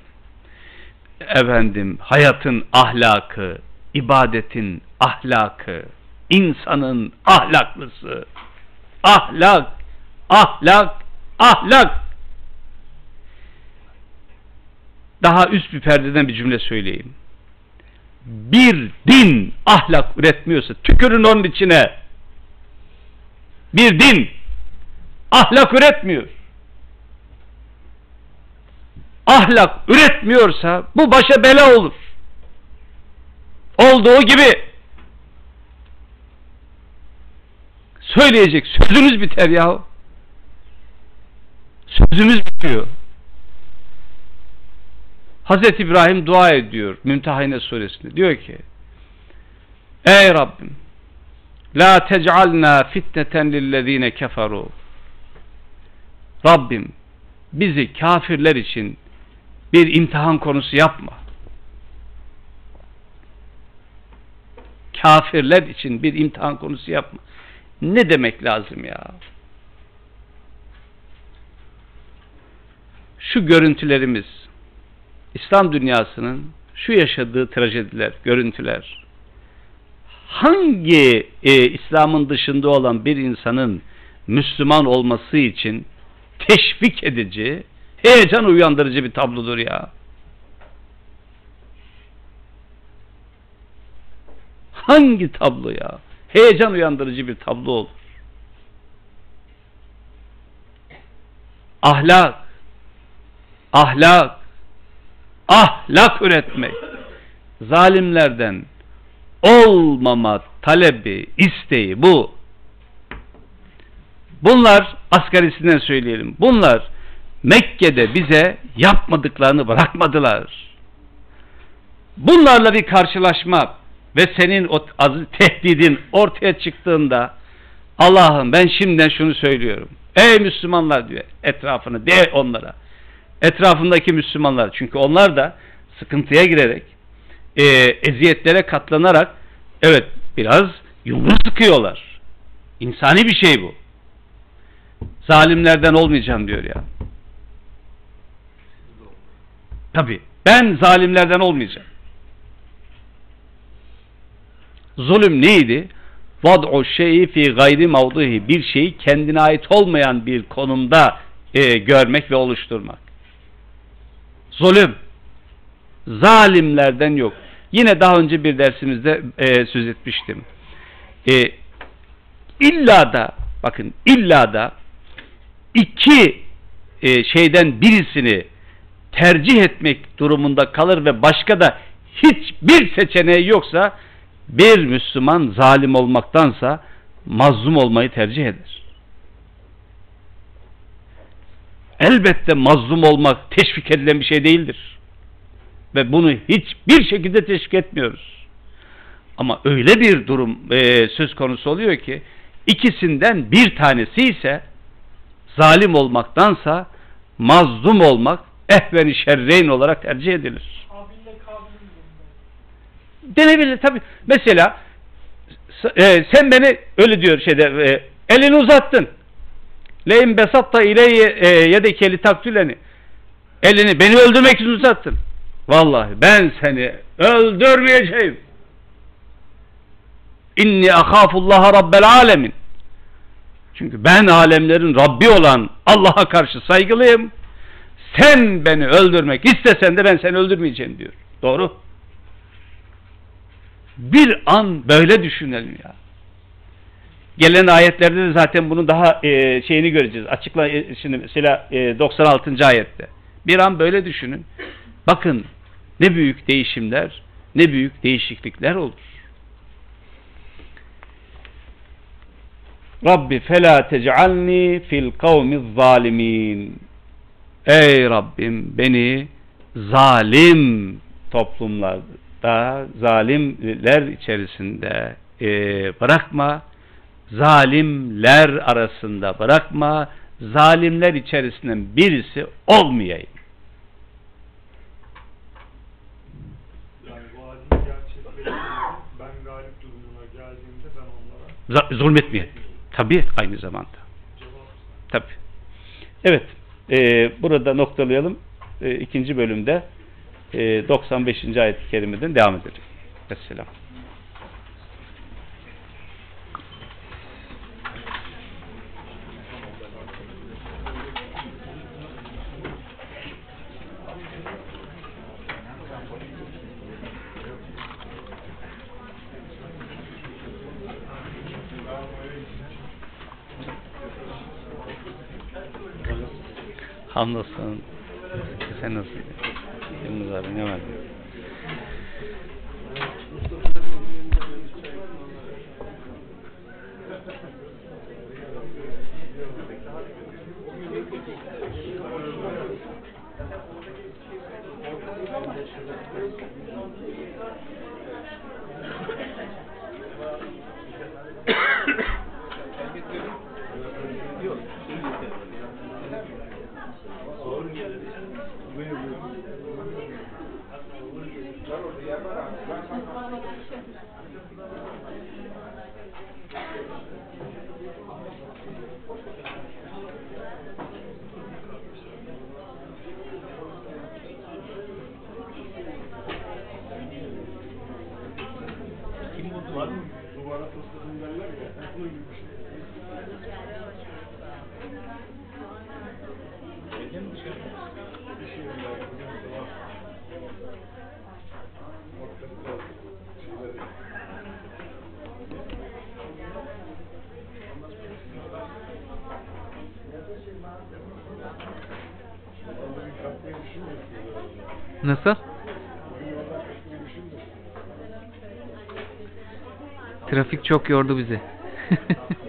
efendim hayatın ahlakı, ibadetin ahlakı, insanın ahlaklısı, ahlak, ahlak, ahlak. Daha üst bir perdeden bir cümle söyleyeyim. Bir din ahlak üretmiyorsa tükürün onun içine. Bir din ahlak üretmiyor. Ahlak üretmiyorsa bu başa bela olur. Olduğu gibi söyleyecek sözünüz biter yahu. Sözünüz bitiyor. Hazreti İbrahim dua ediyor Mümtehine suresinde. Diyor ki Ey Rabbim La tec'alna fitneten lillezine keferu Rabbim bizi kafirler için bir imtihan konusu yapma. Kafirler için bir imtihan konusu yapma. Ne demek lazım ya? Şu görüntülerimiz İslam dünyasının şu yaşadığı trajediler, görüntüler hangi e, İslam'ın dışında olan bir insanın Müslüman olması için teşvik edici, heyecan uyandırıcı bir tablodur ya. Hangi tablo ya? Heyecan uyandırıcı bir tablo olur. Ahlak, ahlak, ahlak üretmek, zalimlerden olmama talebi, isteği bu. Bunlar asgarisinden söyleyelim. Bunlar Mekke'de bize yapmadıklarını bırakmadılar. Bunlarla bir karşılaşma ve senin o aziz tehdidin ortaya çıktığında Allah'ım ben şimdiden şunu söylüyorum. Ey Müslümanlar diyor etrafını de onlara. Etrafındaki Müslümanlar çünkü onlar da sıkıntıya girerek e, eziyetlere katlanarak evet biraz yumruk sıkıyorlar. İnsani bir şey bu. Zalimlerden olmayacağım diyor ya. Tabi ben zalimlerden olmayacağım. Zulüm neydi? Vad'u şeyi fi gayri mavduhi bir şeyi kendine ait olmayan bir konumda e, görmek ve oluşturmak. Zulüm zalimlerden yok. Yine daha önce bir dersimizde e, söz etmiştim. E, illa da bakın illa da iki e, şeyden birisini tercih etmek durumunda kalır ve başka da hiçbir seçeneği yoksa bir Müslüman zalim olmaktansa mazlum olmayı tercih eder. Elbette mazlum olmak teşvik edilen bir şey değildir. Ve bunu hiçbir şekilde teşvik etmiyoruz. Ama öyle bir durum e, söz konusu oluyor ki ikisinden bir tanesi ise zalim olmaktansa mazlum olmak ehveni şerreyn olarak tercih edilir. Denebilir tabi. Mesela e, sen beni öyle diyor şeyde e, elini uzattın. Leyin besatta ileyye e, yedekeli taktüleni. Elini beni öldürmek için uzattın. Vallahi ben seni öldürmeyeceğim. İnni ahafullaha rabbel alemin. Çünkü ben alemlerin Rabbi olan Allah'a karşı saygılıyım. Sen beni öldürmek istesen de ben seni öldürmeyeceğim diyor. Doğru. Bir an böyle düşünelim ya. Gelen ayetlerde de zaten bunun daha e, şeyini göreceğiz. Açıkla e, şimdi mesela e, 96. ayette. Bir an böyle düşünün. Bakın ne büyük değişimler, ne büyük değişiklikler olur. Rabbi fela tec'alni fil kavmiz zalimin. Ey Rabbim beni zalim toplumlarda, zalimler içerisinde e, bırakma, zalimler arasında bırakma, zalimler içerisinden birisi olmayayım. Yani vaadin gerçekleştiğinde ben galip durumuna geldiğimde ben onlara Z- zulmetmeyeyim. Tabi aynı zamanda. Tabi. Evet. e, burada noktalayalım. E, ikinci bölümde e, 95. ayet-i kerimeden devam edelim. Vesselam. Hamdolsun. Sen nasıl? Yılmaz abi ne var? duvara fıstıkın derler ya. Bunun gibi bir şey. Bir şey var, bugün var. Ortada şeyler yok. Orada bir kalkmayı düşünmüyorsunuz herhalde. Nasıl? Bugün oradan kaçmayı düşünmüyorsunuz. Trafik çok yordu bizi.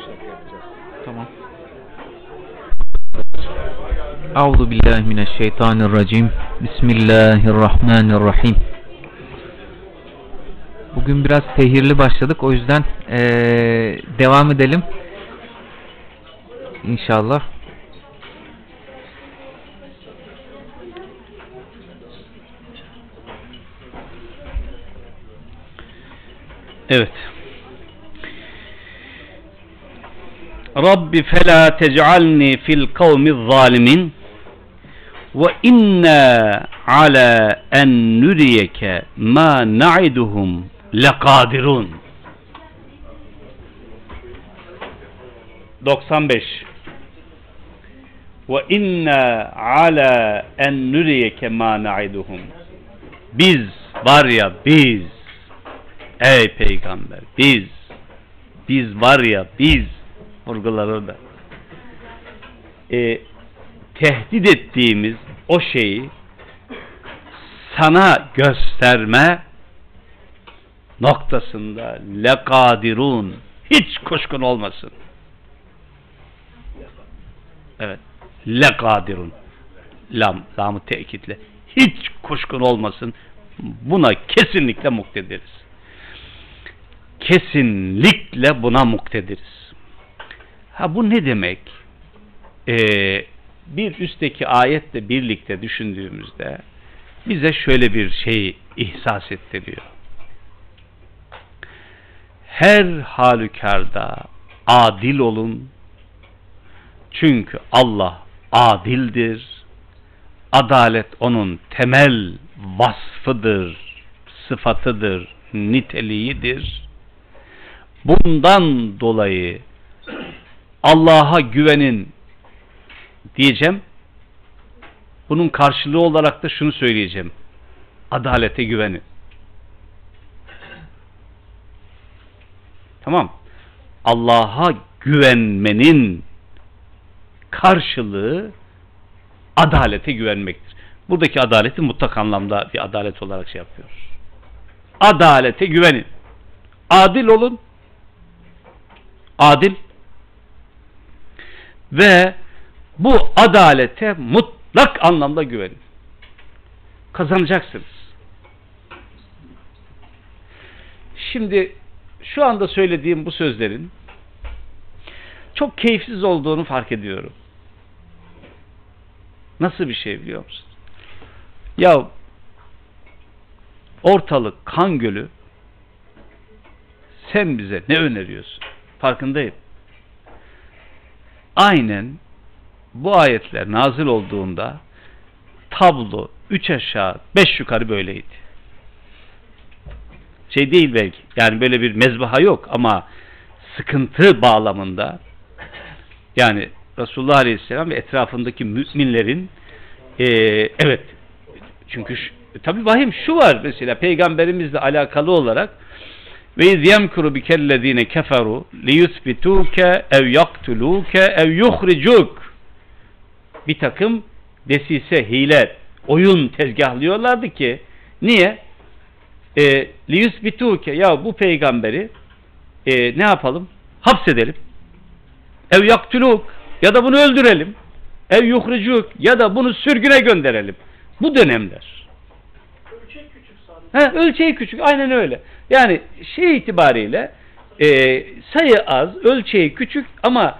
dakika yapacağız. Tamam. Euzu billahi mineşşeytanirracim. Bismillahirrahmanirrahim. Bugün biraz tehirli başladık. O yüzden eee, devam edelim. İnşallah. Evet. Rabbi fela tec'alni fil kavmi zalimin ve inna ala en nuriyeke ma na'iduhum lekadirun. 95 ve inna ala en nuriyeke ma na'iduhum. Biz var ya biz. Ey peygamber biz. Biz var ya biz vurgular orada e, tehdit ettiğimiz o şeyi sana gösterme noktasında lekadirun hiç kuşkun olmasın. Evet. Lekadirun. Lam, lamı tekitle. Hiç kuşkun olmasın. Buna kesinlikle muktediriz. Kesinlikle buna muktediriz. Ha bu ne demek? Ee, bir üstteki ayetle birlikte düşündüğümüzde bize şöyle bir şey ihsas ettiriyor. Her halükarda adil olun. Çünkü Allah adildir. Adalet onun temel vasfıdır, sıfatıdır, niteliğidir. Bundan dolayı Allah'a güvenin diyeceğim. Bunun karşılığı olarak da şunu söyleyeceğim. Adalete güvenin. Tamam. Allah'a güvenmenin karşılığı adalete güvenmektir. Buradaki adaleti mutlak anlamda bir adalet olarak şey yapıyoruz. Adalete güvenin. Adil olun. Adil. Ve bu adalete mutlak anlamda güvenin. Kazanacaksınız. Şimdi şu anda söylediğim bu sözlerin çok keyifsiz olduğunu fark ediyorum. Nasıl bir şey biliyor musun? Ya ortalık kan gölü sen bize ne öneriyorsun? Farkındayım. Aynen bu ayetler nazil olduğunda tablo üç aşağı beş yukarı böyleydi. Şey değil belki yani böyle bir mezbaha yok ama sıkıntı bağlamında yani Resulullah Aleyhisselam ve etrafındaki müminlerin e, evet çünkü tabi vahim şu var mesela peygamberimizle alakalı olarak ve iz yemkuru bikellezine keferu liyuthbituke ev yaktuluke ev yuhricuk bir takım desise, hile, oyun tezgahlıyorlardı ki niye? E, liyuthbituke ya bu peygamberi e, ne yapalım? Hapsedelim. Ev yaktuluk ya da bunu öldürelim. Ev yuhricuk ya da bunu sürgüne gönderelim. Bu dönemler. He, ölçeği küçük. Aynen öyle. Yani şey itibariyle e, sayı az, ölçeği küçük ama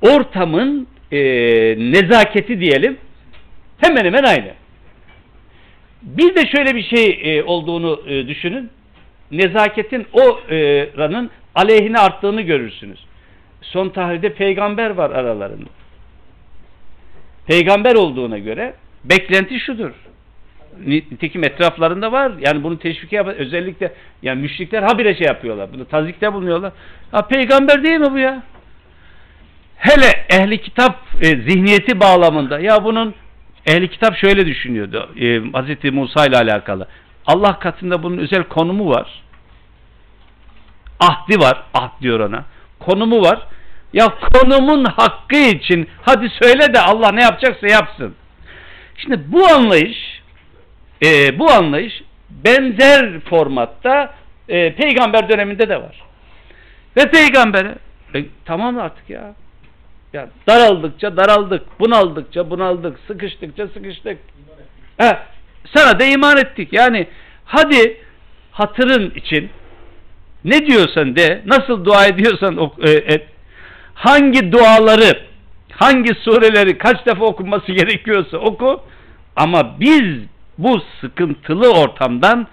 ortamın e, nezaketi diyelim hemen hemen aynı. Bir de şöyle bir şey e, olduğunu e, düşünün. Nezaketin o e, aleyhine arttığını görürsünüz. Son tahlilde peygamber var aralarında. Peygamber olduğuna göre beklenti şudur. Nitekim etraflarında var. Yani bunu teşvik yapan özellikle yani müşrikler habire şey yapıyorlar. Bunu tazikte bulunuyorlar. Ha, peygamber değil mi bu ya? Hele ehli kitap e, zihniyeti bağlamında ya bunun ehli kitap şöyle düşünüyordu. E, Hz. Musa ile alakalı. Allah katında bunun özel konumu var. Ahdi var. Ahd diyor ona. Konumu var. Ya konumun hakkı için hadi söyle de Allah ne yapacaksa yapsın. Şimdi bu anlayış e, bu anlayış benzer formatta e, peygamber döneminde de var. Ve peygambere E, tamam artık ya. Ya daraldıkça daraldık, bunaldıkça bunaldık, sıkıştıkça sıkıştık. He, sana da iman ettik. Yani hadi hatırın için ne diyorsan de, nasıl dua ediyorsan e, et. Hangi duaları, hangi sureleri kaç defa okunması gerekiyorsa oku. Ama biz bu sıkıntılı ortamdan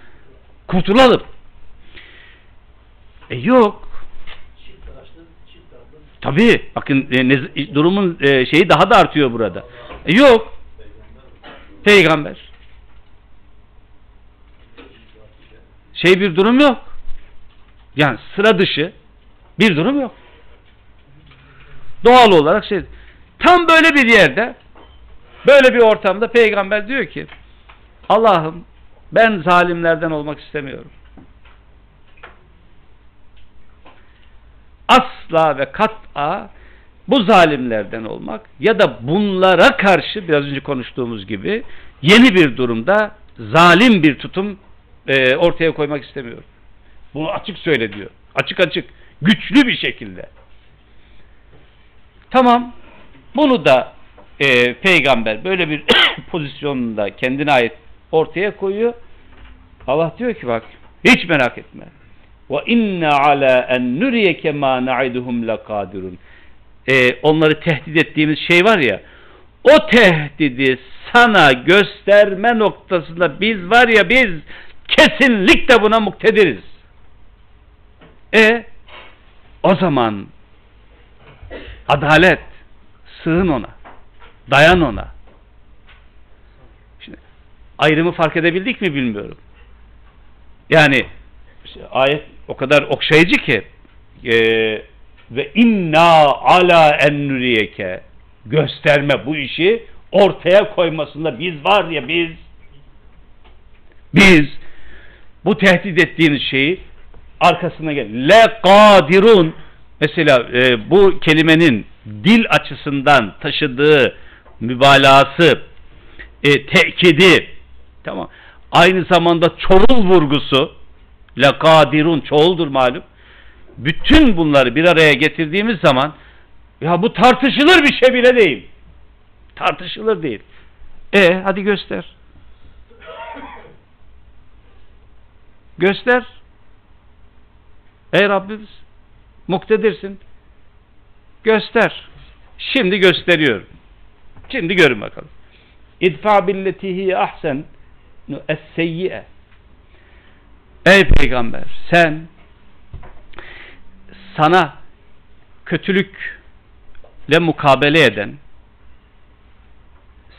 kurtulalım. E yok. Tabii. Bakın e, nez- durumun e, şeyi daha da artıyor burada. E, yok. Peygamber. Şey bir durum yok. Yani sıra dışı bir durum yok. Doğal olarak şey. Tam böyle bir yerde böyle bir ortamda peygamber diyor ki Allah'ım ben zalimlerden olmak istemiyorum. asla ve kat'a bu zalimlerden olmak ya da bunlara karşı biraz önce konuştuğumuz gibi yeni bir durumda zalim bir tutum e, ortaya koymak istemiyorum. Bunu açık söyle diyor. Açık açık. Güçlü bir şekilde. Tamam. Bunu da e, peygamber böyle bir pozisyonunda kendine ait ortaya koyuyor. Allah diyor ki bak hiç merak etme. Ve inna ala en nuriyeke ma na'iduhum lakadirun. Ee, onları tehdit ettiğimiz şey var ya o tehdidi sana gösterme noktasında biz var ya biz kesinlikle buna muktediriz. E o zaman adalet sığın ona. Dayan ona. Ayrımı fark edebildik mi bilmiyorum. Yani ayet o kadar okşayıcı ki e, ve inna ala en nuriyeke gösterme bu işi ortaya koymasında biz var ya biz biz bu tehdit ettiğiniz şeyi arkasına gel. Le kadirun mesela e, bu kelimenin dil açısından taşıdığı mübalağası e, tekidi tamam aynı zamanda çoğul vurgusu lekadirun çoğuldur malum. Bütün bunları bir araya getirdiğimiz zaman ya bu tartışılır bir şey bile değil. Tartışılır değil. E hadi göster. Göster. Ey Rabbimiz muktedirsin. Göster. Şimdi gösteriyorum. Şimdi görün bakalım. İdfa billetihi ahsen es-seyyi'e Ey peygamber sen sana kötülükle mukabele eden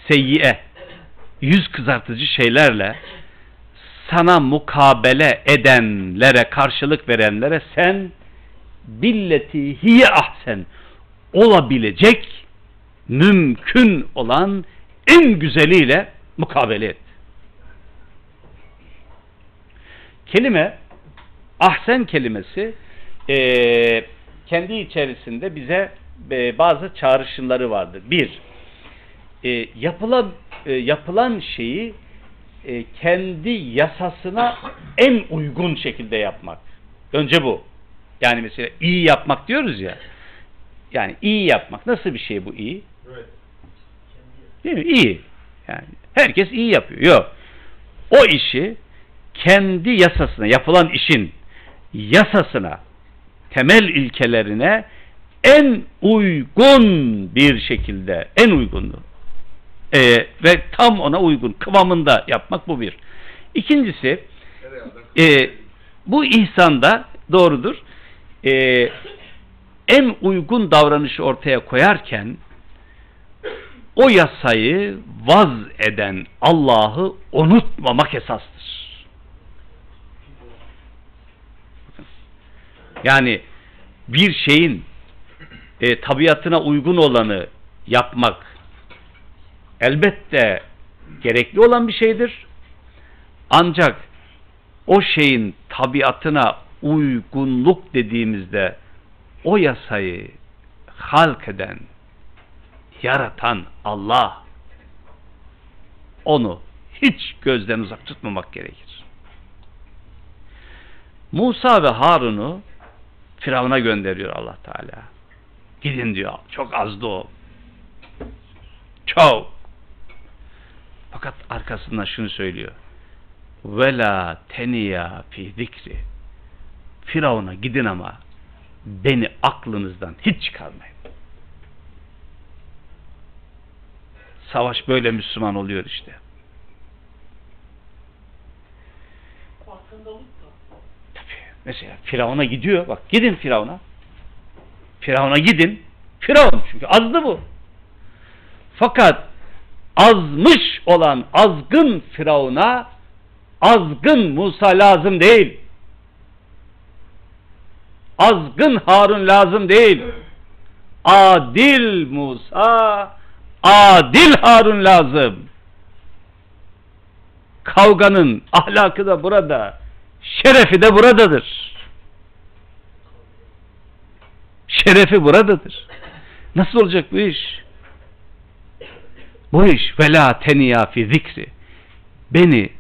seyyiye yüz kızartıcı şeylerle sana mukabele edenlere karşılık verenlere sen billeti hiye ahsen olabilecek mümkün olan en güzeliyle mukabele et. Kelime ahsen kelimesi e, kendi içerisinde bize e, bazı çağrışımları vardır. Bir, e, yapılan e, yapılan şeyi e, kendi yasasına en uygun şekilde yapmak. Önce bu. Yani mesela iyi yapmak diyoruz ya. Yani iyi yapmak. Nasıl bir şey bu iyi? Evet. Değil mi? İyi. Yani herkes iyi yapıyor. Yok. O işi kendi yasasına, yapılan işin yasasına, temel ilkelerine en uygun bir şekilde, en uygunlu ee, ve tam ona uygun kıvamında yapmak bu bir. İkincisi, e, bu ihsanda doğrudur. E, en uygun davranışı ortaya koyarken o yasayı vaz eden Allah'ı unutmamak esastır. Yani bir şeyin e, tabiatına uygun olanı yapmak elbette gerekli olan bir şeydir. Ancak o şeyin tabiatına uygunluk dediğimizde o yasayı halk eden, yaratan Allah onu hiç gözden uzak tutmamak gerekir. Musa ve Harun'u Firavun'a gönderiyor Allah Teala. Gidin diyor. Çok azdı o. Çok. Fakat arkasından şunu söylüyor. Vela teniya fi zikri. Firavun'a gidin ama beni aklınızdan hiç çıkarmayın. Savaş böyle Müslüman oluyor işte. Farkındalık da. Tabii. Mesela Firavun'a gidiyor. Bak gidin Firavun'a. Firavun'a gidin. Firavun çünkü azdı bu. Fakat azmış olan azgın Firavun'a azgın Musa lazım değil. Azgın Harun lazım değil. Adil Musa, adil Harun lazım. Kavganın ahlakı da burada, şerefi de buradadır. Şerefi buradadır. Nasıl olacak bu iş? Bu iş vela teniya fi zikri. Beni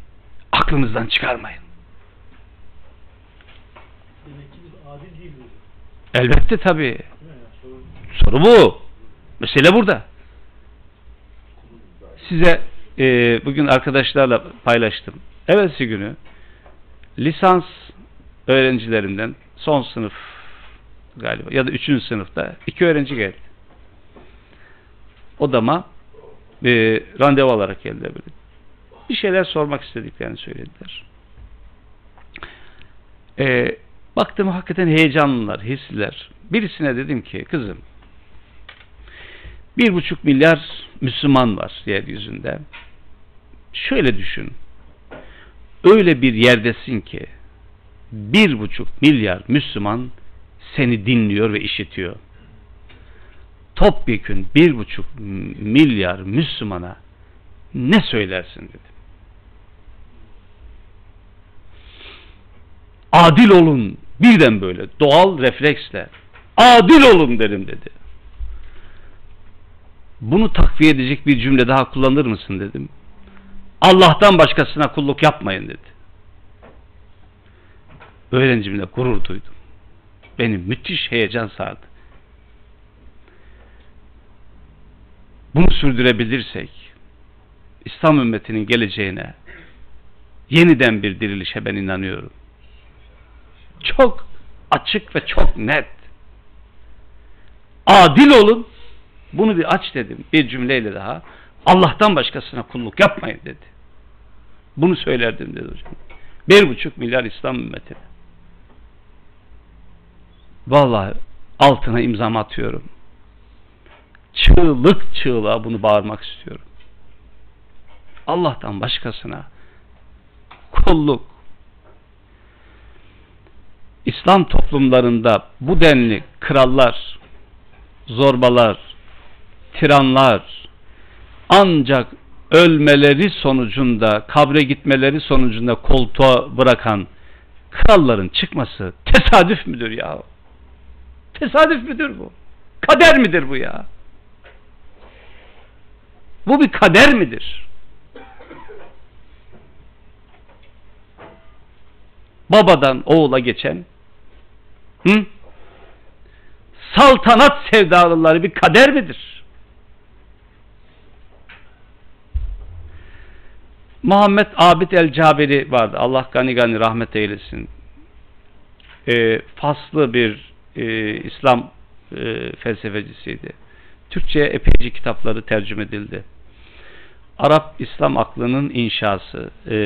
aklınızdan çıkarmayın. Elbette sorun Soru bu. Mesele burada. Size e, bugün arkadaşlarla paylaştım. Evvelsi günü lisans öğrencilerimden son sınıf galiba ya da üçüncü sınıfta iki öğrenci geldi. Odama e, randevu alarak geldiler böyle. Bir şeyler sormak istediklerini söylediler. E, baktım hakikaten heyecanlılar, hisliler. Birisine dedim ki kızım bir buçuk milyar Müslüman var yeryüzünde. Şöyle düşün. Öyle bir yerdesin ki bir buçuk milyar Müslüman seni dinliyor ve işitiyor. Topyekün bir buçuk milyar Müslümana ne söylersin dedim. Adil olun birden böyle doğal refleksle adil olun derim dedi. Bunu takviye edecek bir cümle daha kullanır mısın dedim. Allah'tan başkasına kulluk yapmayın dedi. Öğrencimle gurur duydum. Beni müthiş heyecan sardı. Bunu sürdürebilirsek İslam ümmetinin geleceğine yeniden bir dirilişe ben inanıyorum. Çok açık ve çok net. Adil olun. Bunu bir aç dedim. Bir cümleyle daha. Allah'tan başkasına kulluk yapmayın dedi. Bunu söylerdim dedi hocam. Bir buçuk milyar İslam ümmetine. Vallahi altına imzamı atıyorum. Çığlık çığlığa bunu bağırmak istiyorum. Allah'tan başkasına kulluk İslam toplumlarında bu denli krallar, zorbalar, tiranlar ancak ölmeleri sonucunda, kabre gitmeleri sonucunda koltuğa bırakan kralların çıkması tesadüf müdür ya? Tesadüf müdür bu? Kader midir bu ya? Bu bir kader midir? Babadan oğula geçen hı? saltanat sevdalıları bir kader midir? Muhammed Abid el-Cabiri vardı. Allah gani gani rahmet eylesin. E, faslı bir e, İslam e, felsefecisiydi. Türkçe'ye epeyce kitapları tercüme edildi. Arap İslam aklının inşası e,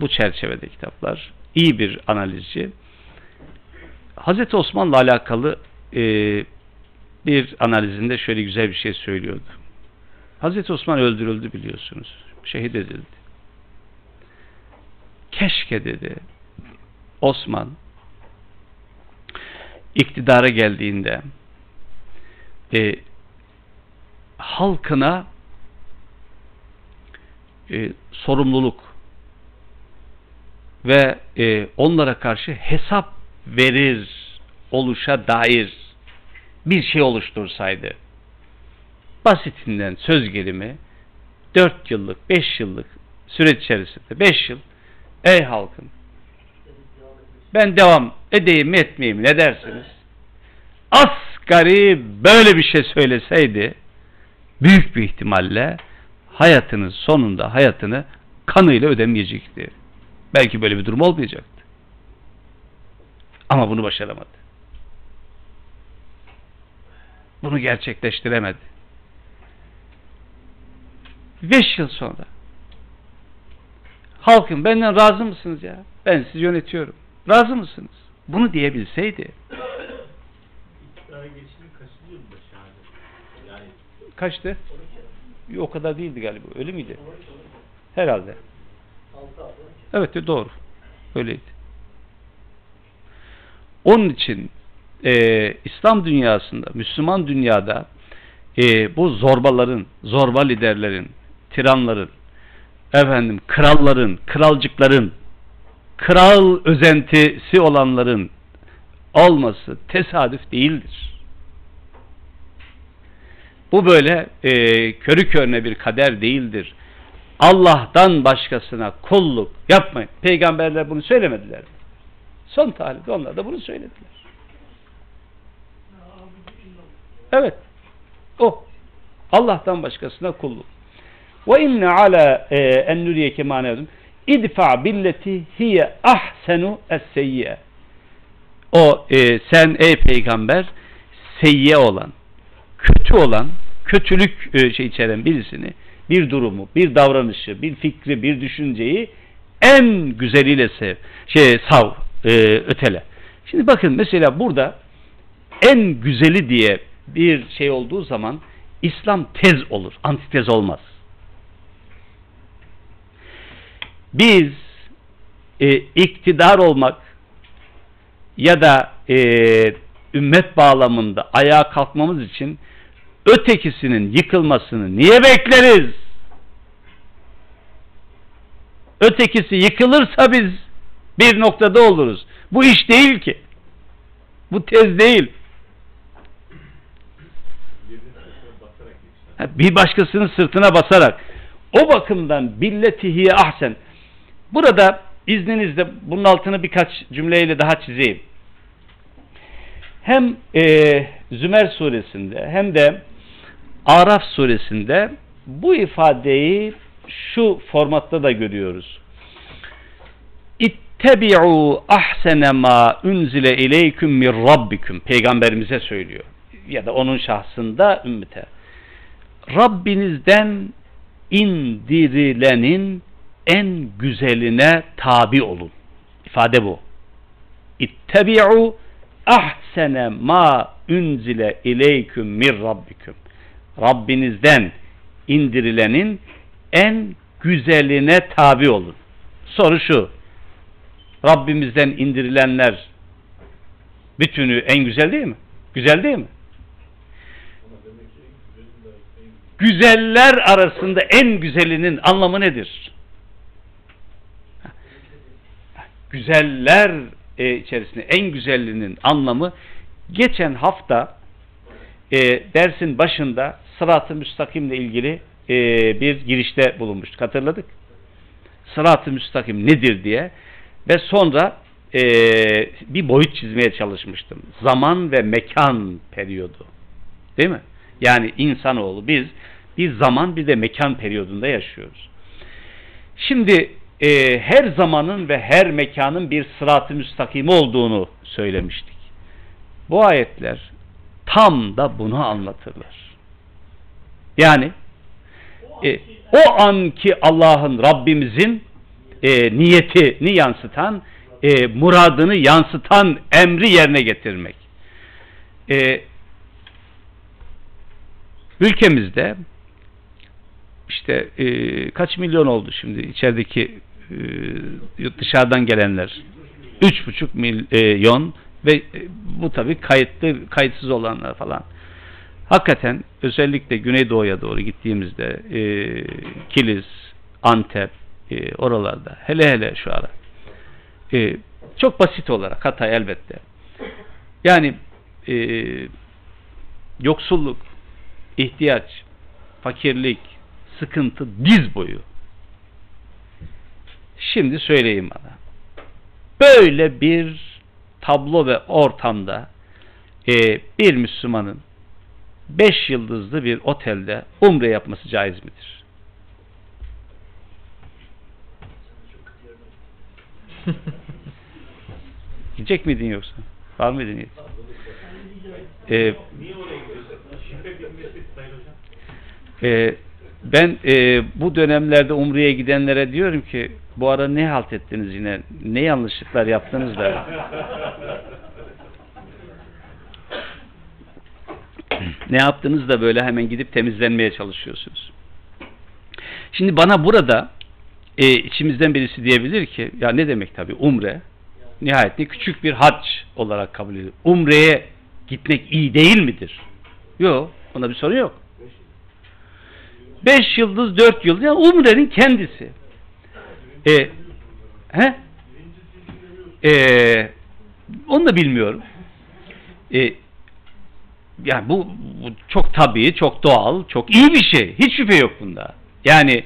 bu çerçevede kitaplar. İyi bir analizci. Hazreti Osman'la alakalı e, bir analizinde şöyle güzel bir şey söylüyordu. Hazreti Osman öldürüldü biliyorsunuz. Şehit edildi. Keşke dedi Osman iktidara geldiğinde e, halkına e, sorumluluk ve e, onlara karşı hesap verir oluşa dair bir şey oluştursaydı. Basitinden söz gelimi 4 yıllık, 5 yıllık süreç içerisinde 5 yıl ey halkım ben devam Edeyim mi etmeyeyim ne dersiniz? Asgari böyle bir şey söyleseydi büyük bir ihtimalle hayatının sonunda hayatını kanıyla ödemeyecekti. Belki böyle bir durum olmayacaktı. Ama bunu başaramadı. Bunu gerçekleştiremedi. Beş yıl sonra halkım benden razı mısınız ya? Ben sizi yönetiyorum. Razı mısınız? Bunu diyebilseydi kaçtı? O kadar değildi galiba. Öyle miydi? Herhalde. 6 abi. Evet doğru. Öyleydi. Onun için e, İslam dünyasında, Müslüman dünyada e, bu zorbaların, zorba liderlerin, tiranların, efendim kralların, kralcıkların, kral özentisi olanların olması tesadüf değildir. Bu böyle e, körü körüne bir kader değildir. Allah'tan başkasına kulluk yapmayın. Peygamberler bunu söylemediler? Son tarihte onlar da bunu söylediler. Evet. O. Allah'tan başkasına kulluk. Ve inne ala e, en nuriyeke manevdum. İdfa billeti hiye ahsenu es-seyyiye. O e, sen ey peygamber seyyiye olan, kötü olan, kötülük e, şey içeren birisini, bir durumu, bir davranışı, bir fikri, bir düşünceyi en güzeliyle sev, şey sav, e, ötele. Şimdi bakın mesela burada en güzeli diye bir şey olduğu zaman İslam tez olur, antitez olmaz. Biz e, iktidar olmak ya da e, ümmet bağlamında ayağa kalkmamız için ötekisinin yıkılmasını niye bekleriz? Ötekisi yıkılırsa biz bir noktada oluruz. Bu iş değil ki. Bu tez değil. Bir başkasının sırtına basarak. O bakımdan billetihiye ahsen. Burada izninizle bunun altını birkaç cümleyle daha çizeyim. Hem e, Zümer suresinde hem de Araf suresinde bu ifadeyi şu formatta da görüyoruz. İttebi'u ahsene ma unzile ileyküm min rabbikum peygamberimize söylüyor ya da onun şahsında ümmete. Rabbinizden indirilenin en güzeline tabi olun. İfade bu. İttebi'u ahsene ma unzile ileyküm min rabbikum. Rabbinizden indirilenin en güzeline tabi olun. Soru şu. Rabbimizden indirilenler bütünü en güzel değil mi? Güzel değil mi? Güzeller arasında en güzelinin anlamı nedir? Güzeller e, içerisinde en güzelliğinin anlamı geçen hafta e, dersin başında sırat-ı müstakimle ilgili e, bir girişte bulunmuştuk. Hatırladık. Sırat-ı müstakim nedir diye ve sonra e, bir boyut çizmeye çalışmıştım. Zaman ve mekan periyodu. Değil mi? Yani insanoğlu biz bir zaman bir de mekan periyodunda yaşıyoruz. Şimdi e, her zamanın ve her mekanın bir sırat-ı müstakim olduğunu söylemiştik. Bu ayetler tam da bunu anlatırlar. Yani e, o anki Allah'ın Rabbimizin e, niyetini yansıtan, e, muradını yansıtan emri yerine getirmek. E, ülkemizde işte e, kaç milyon oldu şimdi içerideki dışarıdan gelenler? Üç buçuk milyon ve e, bu tabi kayıtlı kayıtsız olanlar falan. Hakikaten özellikle Güneydoğu'ya doğru gittiğimizde e, Kilis, Antep e, oralarda hele hele şu ara e, çok basit olarak Hatay elbette yani e, yoksulluk, ihtiyaç, fakirlik, sıkıntı diz boyu. Şimdi söyleyeyim bana. Böyle bir tablo ve ortamda e, bir Müslümanın beş yıldızlı bir otelde umre yapması caiz midir? Gidecek miydin yoksa? Var mıydı niyet? Ee, e, ben e, bu dönemlerde Umre'ye gidenlere diyorum ki bu ara ne halt ettiniz yine? Ne yanlışlıklar yaptınız da? ne yaptınız da böyle hemen gidip temizlenmeye çalışıyorsunuz? Şimdi bana burada e, içimizden birisi diyebilir ki ya ne demek tabi umre nihayetinde küçük bir hac olarak kabul edilir. Umre'ye gitmek iyi değil midir? Yok. Ona bir sorun yok. Beş yıldız, dört yıldız. Yani umrenin kendisi. E, he? E, onu da bilmiyorum. E, yani bu, bu çok tabii, çok doğal, çok iyi bir şey. Hiç şüphe yok bunda. Yani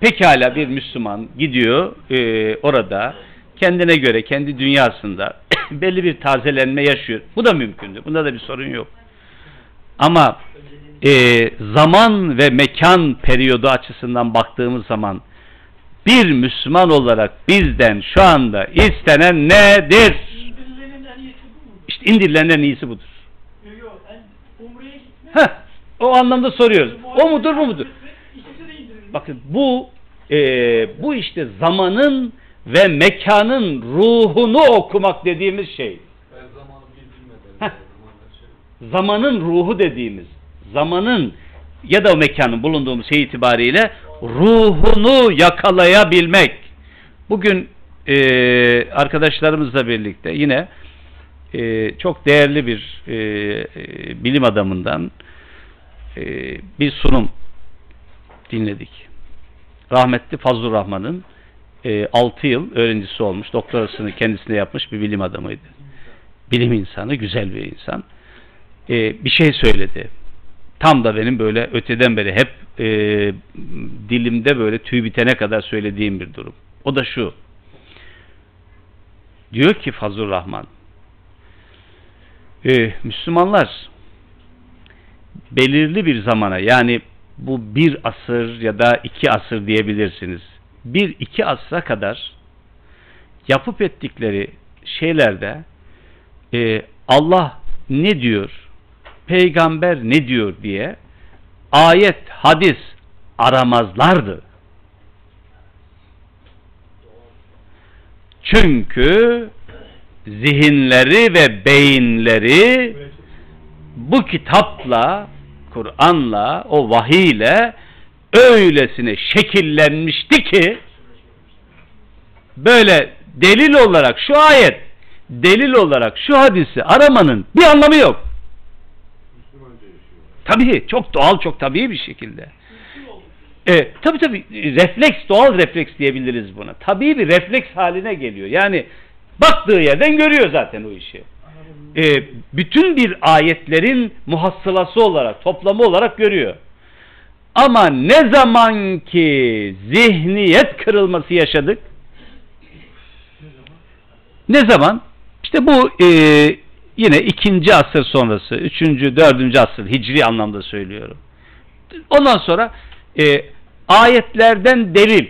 pekala bir Müslüman gidiyor e, orada kendine göre, kendi dünyasında belli bir tazelenme yaşıyor. Bu da mümkündür. Bunda da bir sorun yok. Ama e, zaman ve mekan periyodu açısından baktığımız zaman bir Müslüman olarak bizden şu anda istenen nedir? İşte indirilen en iyisi budur. Heh, o anlamda soruyoruz. O mudur bu mudur? Bakın bu e, bu işte zamanın ve mekanın ruhunu okumak dediğimiz şey. Zamanın ruhu dediğimiz, zamanın ya da o mekanın bulunduğumuz şey itibariyle ruhunu yakalayabilmek. Bugün e, arkadaşlarımızla birlikte yine e, çok değerli bir e, e, bilim adamından e, bir sunum dinledik. Rahmetli Fazlur Rahman'ın e, 6 yıl öğrencisi olmuş, doktorasını kendisine yapmış bir bilim adamıydı. Bilim insanı, güzel bir insan. E, bir şey söyledi. Tam da benim böyle öteden beri hep e, dilimde böyle tüy bitene kadar söylediğim bir durum. O da şu. Diyor ki Fazlur Rahman, e, Müslümanlar belirli bir zamana yani bu bir asır ya da iki asır diyebilirsiniz. Bir iki asra kadar yapıp ettikleri şeylerde e, Allah ne diyor, peygamber ne diyor diye ayet, hadis aramazlardı. Çünkü zihinleri ve beyinleri bu kitapla, Kur'an'la, o vahiyle öylesine şekillenmişti ki böyle delil olarak şu ayet, delil olarak şu hadisi aramanın bir anlamı yok. Tabii çok doğal, çok tabii bir şekilde. E, tabii tabii refleks, doğal refleks diyebiliriz buna. Tabii bir refleks haline geliyor. Yani baktığı yerden görüyor zaten o işi. E, bütün bir ayetlerin muhassılası olarak, toplamı olarak görüyor. Ama ne zaman ki zihniyet kırılması yaşadık, ne zaman? İşte bu e, yine ikinci asır sonrası, üçüncü, dördüncü asır, hicri anlamda söylüyorum. Ondan sonra e, ayetlerden delil,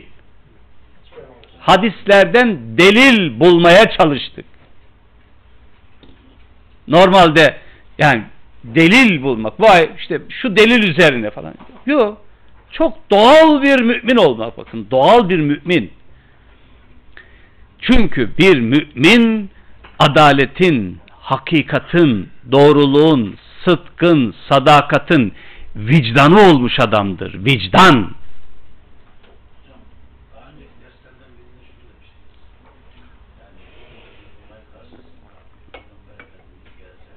hadislerden delil bulmaya çalıştık. Normalde yani delil bulmak, vay işte şu delil üzerine falan. Yok. Çok doğal bir mümin olmak bakın. Doğal bir mümin. Çünkü bir mümin adaletin, hakikatin, doğruluğun, sıdkın, sadakatin vicdanı olmuş adamdır. Vicdan.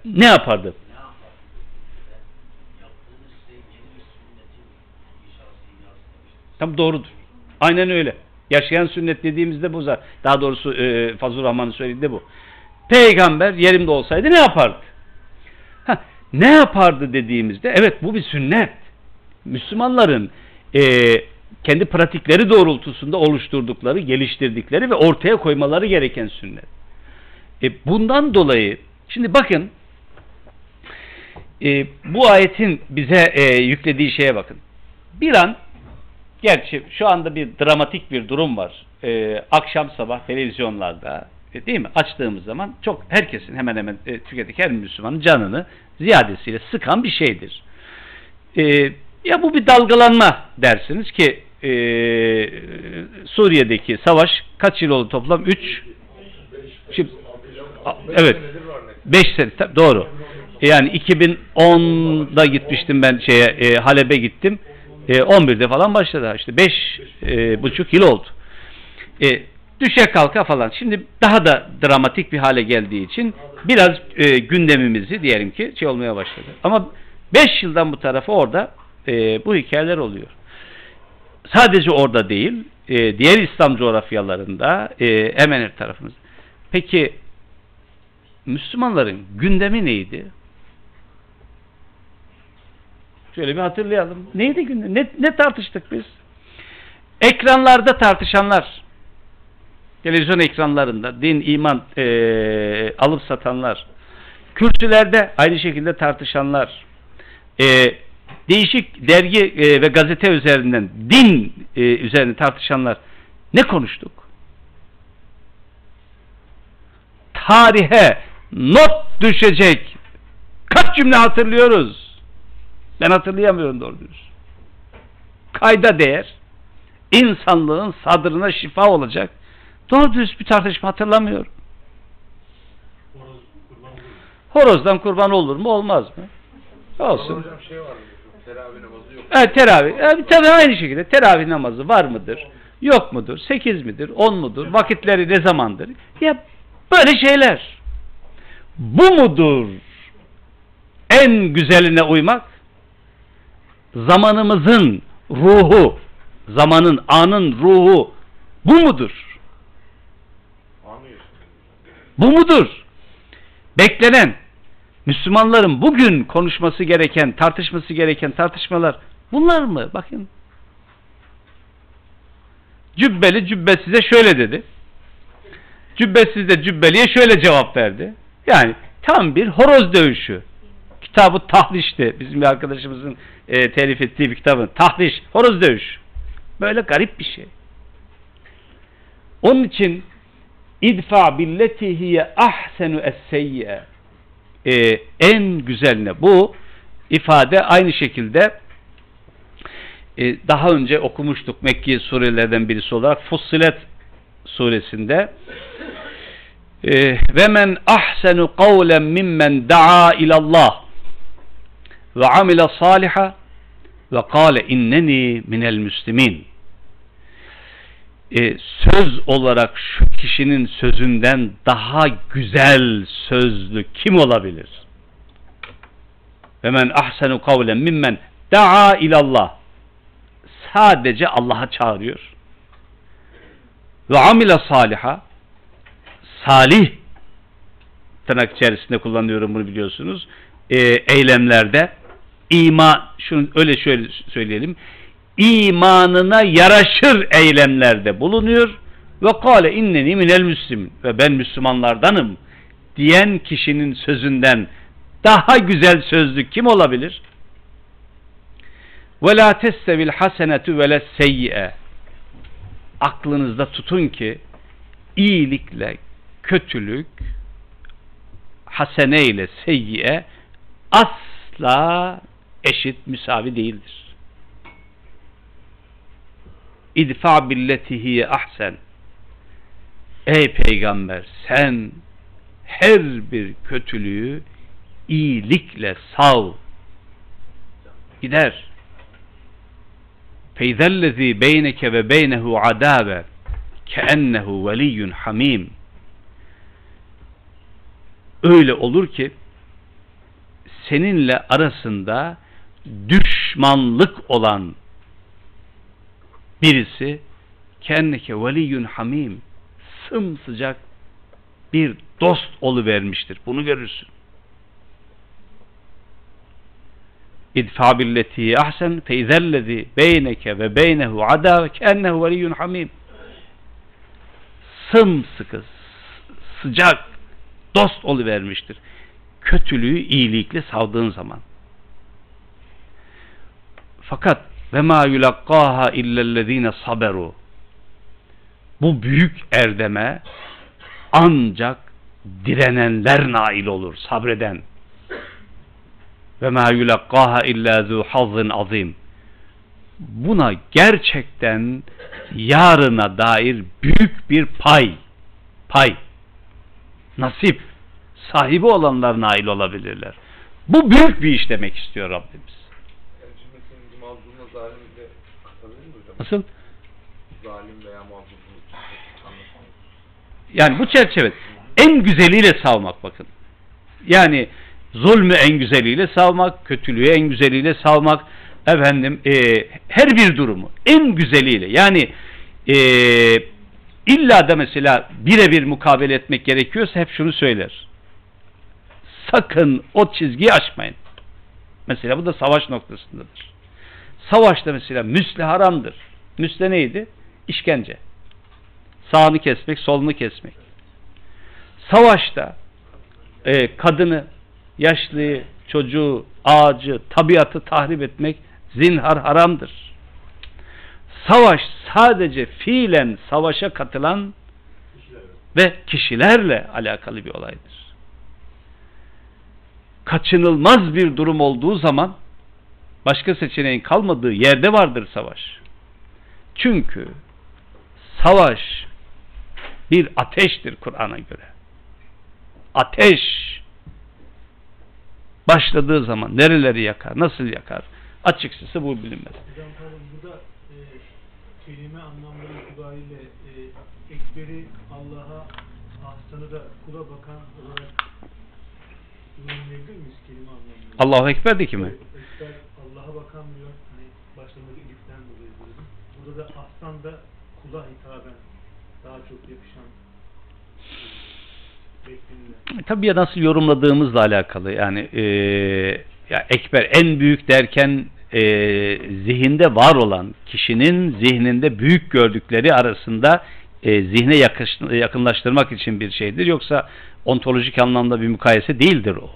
Ne yapardı? Tam doğrudur. Aynen öyle. Yaşayan sünnet dediğimizde bu zaten. Daha doğrusu e, Fazıl Rahman'ın söylediği de bu. Peygamber yerimde olsaydı ne yapardı? Heh, ne yapardı dediğimizde evet bu bir sünnet. Müslümanların e, kendi pratikleri doğrultusunda oluşturdukları, geliştirdikleri ve ortaya koymaları gereken sünnet. E, bundan dolayı şimdi bakın e, bu ayetin bize e, yüklediği şeye bakın. Bir an gerçi şu anda bir dramatik bir durum var. E, akşam sabah televizyonlarda e, değil mi? Açtığımız zaman çok herkesin hemen hemen e, tüketik her Müslümanın canını ziyadesiyle sıkan bir şeydir. E, ya bu bir dalgalanma dersiniz ki e, Suriye'deki savaş kaç yıl oldu toplam? 3 Şimdi, evet 5 sene doğru. Yani 2010'da gitmiştim ben şeye e, Halep'e gittim. E, 11'de falan başladı. İşte 5 e, buçuk yıl oldu. E, düşe kalka falan. Şimdi daha da dramatik bir hale geldiği için biraz e, gündemimizi diyelim ki şey olmaya başladı. Ama 5 yıldan bu tarafa orada e, bu hikayeler oluyor. Sadece orada değil, e, diğer İslam coğrafyalarında e, hemen her tarafımız. Peki Müslümanların gündemi neydi? Şöyle bir hatırlayalım. Neydi gündem? Ne, ne tartıştık biz? Ekranlarda tartışanlar, televizyon ekranlarında din, iman e, alıp satanlar, kürsülerde aynı şekilde tartışanlar, e, değişik dergi e, ve gazete üzerinden din e, üzerine tartışanlar ne konuştuk? Tarihe not düşecek kaç cümle hatırlıyoruz? Ben hatırlayamıyorum doğru dürüst. Kayda değer, insanlığın sadrına şifa olacak. Doğru dürüst bir tartışma hatırlamıyorum. Horozdan kurban olur mu olmaz mı? Olsun. Hocam şey var teravih namazı yok. Evet teravih. Evet, tabii aynı şekilde teravih namazı var mıdır? Yok mudur? Sekiz midir? On mudur? Vakitleri ne zamandır? Ya böyle şeyler. Bu mudur? En güzeline uymak? Zamanımızın ruhu, zamanın, anın ruhu bu mudur? Bu mudur? Beklenen Müslümanların bugün konuşması gereken, tartışması gereken tartışmalar bunlar mı? Bakın. Cübbeli cübbesize şöyle dedi. Cübbesiz de cübbeliye şöyle cevap verdi. Yani tam bir horoz dövüşü. Kitabı Tahliş'ti. Bizim bir arkadaşımızın e, telif ettiği bir kitabın. Tahliş, horoz dövüş. Böyle garip bir şey. Onun için idfa billeti hiye ahsenu es-seyyi'e e, en güzeline bu ifade aynı şekilde e, daha önce okumuştuk Mekki surelerden birisi olarak Fussilet suresinde. E, ve men ahsenu kavlen mimmen da'a ilallah ve amile saliha ve kâle inneni minel müslimin e, söz olarak şu kişinin sözünden daha güzel sözlü kim olabilir? Ve men ahsenu kavlen mimmen da'a ilallah sadece Allah'a çağırıyor. Ve amile saliha salih tırnak içerisinde kullanıyorum bunu biliyorsunuz. E, eylemlerde iman şunu öyle şöyle söyleyelim imanına yaraşır eylemlerde bulunuyor ve kâle inneni minel müslim ve ben Müslümanlardanım diyen kişinin sözünden daha güzel sözlü kim olabilir? Ve la testevil hasenetu ve seyyi'e aklınızda tutun ki iyilikle kötülük hasene ile seyyiye asla eşit müsavi değildir. İdfa billetihi ahsen. Ey peygamber sen her bir kötülüğü iyilikle sav. Gider. Feyzellezi beyneke ve beynehu adabe keennehu veliyyun hamim. Öyle olur ki seninle arasında düşmanlık olan birisi kendike veliyyun hamim sımsıcak bir dost vermiştir. Bunu görürsün. İdfa billeti ahsen feyzellezi beyneke ve beynehu ada ve kennehu veliyyun hamim. Sımsıkı, sıcak dost oluvermiştir. Kötülüğü iyilikle savdığın zaman. Fakat ve ma yulakkaha illellezine saberu. Bu büyük erdeme ancak direnenler nail olur, sabreden. Ve ma yulakkaha illa zu hazzın azim. Buna gerçekten yarına dair büyük bir pay, pay, nasip sahibi olanlar nail olabilirler. Bu büyük bir iş demek istiyor Rabbimiz. Yani cümlesinin mazlumla zalimle katabilir mi hocam? Nasıl? Zalim veya. Yani bu çerçeve en güzeliyle savmak bakın. Yani zulmü en güzeliyle savmak, kötülüğü en güzeliyle savmak, efendim e, her bir durumu en güzeliyle yani e, illa da mesela birebir mukabele etmek gerekiyorsa hep şunu söyler. Sakın o çizgiyi aşmayın. Mesela bu da savaş noktasındadır. Savaşta mesela müsle haramdır. Müsle neydi? İşkence. Sağını kesmek, solunu kesmek. Savaşta e, kadını, yaşlıyı, çocuğu, ağacı, tabiatı tahrip etmek zinhar haramdır. Savaş sadece fiilen savaşa katılan ve kişilerle alakalı bir olaydır. Kaçınılmaz bir durum olduğu zaman başka seçeneğin kalmadığı yerde vardır savaş. Çünkü savaş bir ateştir Kur'an'a göre. Ateş başladığı zaman nereleri yakar, nasıl yakar? Açıkçası bu bilinmez. Burada e, kelime anlamları itibariyle e, ekberi Allah'a ahsanı da kula bakan olarak yorumlayabilir miyiz kelime anlamları? Allahu Ekber de kimi? Evet, Ekber Allah'a bakan diyor. Hani dedim. Burada da ahsan da kula hitaben daha çok yakışan e, beklenilen. Tabii ya nasıl yorumladığımızla alakalı. Yani e, ya ekber en büyük derken e, zihinde var olan kişinin zihninde büyük gördükleri arasında e, zihne yakış, yakınlaştırmak için bir şeydir. Yoksa ontolojik anlamda bir mukayese değildir o.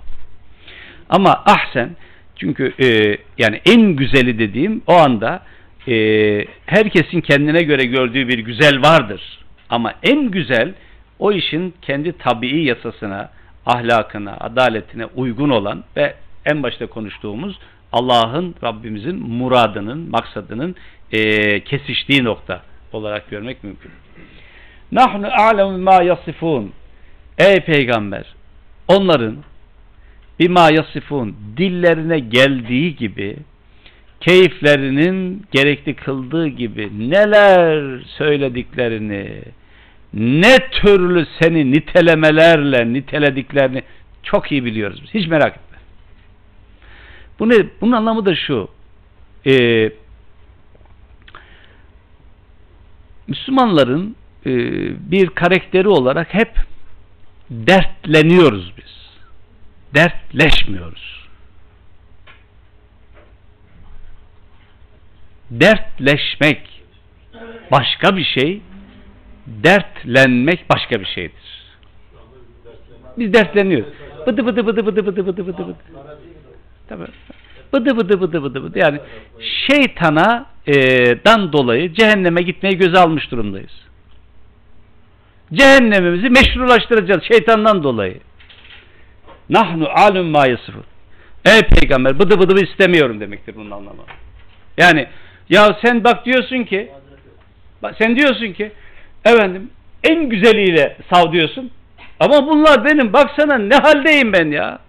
Ama ahsen çünkü e, yani en güzeli dediğim o anda e, herkesin kendine göre gördüğü bir güzel vardır. Ama en güzel o işin kendi tabii yasasına, ahlakına, adaletine uygun olan ve en başta konuştuğumuz Allah'ın, Rabbimizin muradının, maksadının e, kesiştiği nokta olarak görmek mümkün. Nahnu a'lemu ma yasifun. Ey peygamber, onların bima yasifun dillerine geldiği gibi keyiflerinin gerekli kıldığı gibi neler söylediklerini ne türlü seni nitelemelerle nitelediklerini çok iyi biliyoruz biz. Hiç merak etme. Bu ne? Bunun anlamı da şu. Ee, Müslümanların e, bir karakteri olarak hep dertleniyoruz biz. Dertleşmiyoruz. Dertleşmek başka bir şey, dertlenmek başka bir şeydir. Biz dertleniyoruz. Bıdı bıdı bıdı bıdı bıdı bıdı bıdı bıdı. Tabii. Bıdı bıdı bıdı bıdı bıdı. Yani şeytana e, dan dolayı cehenneme gitmeyi göze almış durumdayız. Cehennemimizi meşrulaştıracağız şeytandan dolayı. Nahnu alüm ma. Ey peygamber bıdı bıdı istemiyorum demektir bunun anlamı. Yani ya sen bak diyorsun ki bak sen diyorsun ki efendim en güzeliyle sav diyorsun ama bunlar benim baksana ne haldeyim ben ya.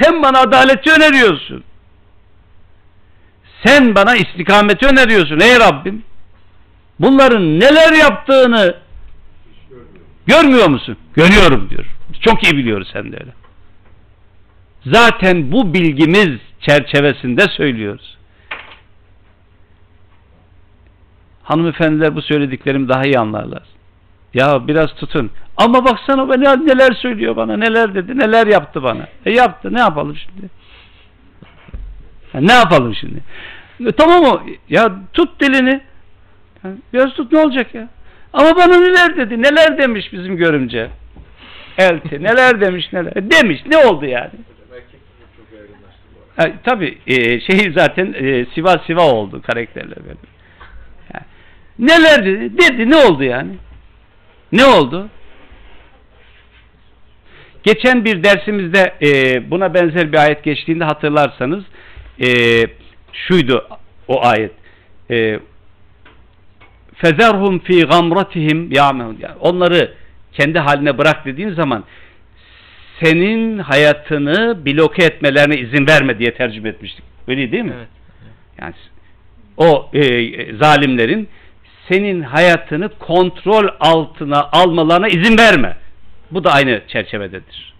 Sen bana adaleti öneriyorsun. Sen bana istikameti öneriyorsun ey Rabbim. Bunların neler yaptığını görmüyor musun? Görüyorum diyor. Çok iyi biliyoruz sen de öyle. Zaten bu bilgimiz çerçevesinde söylüyoruz. Hanımefendiler bu söylediklerimi daha iyi anlarlar. Ya biraz tutun. Ama baksana ben neler söylüyor bana, neler dedi, neler yaptı bana. E yaptı, ne yapalım şimdi? Ya ne yapalım şimdi? E, tamam o, ya tut dilini. Ya, biraz tut ne olacak ya? Ama bana neler dedi, neler demiş bizim görümce. elti neler demiş neler demiş ne oldu yani? Ha, tabii e, şey zaten e, siva siva oldu karakterler böyle. Neler dedi? Dedi ne oldu yani? Ne oldu? Geçen bir dersimizde e, buna benzer bir ayet geçtiğinde hatırlarsanız e, şuydu o ayet. E, Fezerhum fi gamratihim ya'mehun. Onları kendi haline bırak dediğin zaman senin hayatını bloke etmelerine izin verme diye tercüme etmiştik. Öyle değil mi? Evet. Yani o e, zalimlerin senin hayatını kontrol altına almalarına izin verme. Bu da aynı çerçevededir.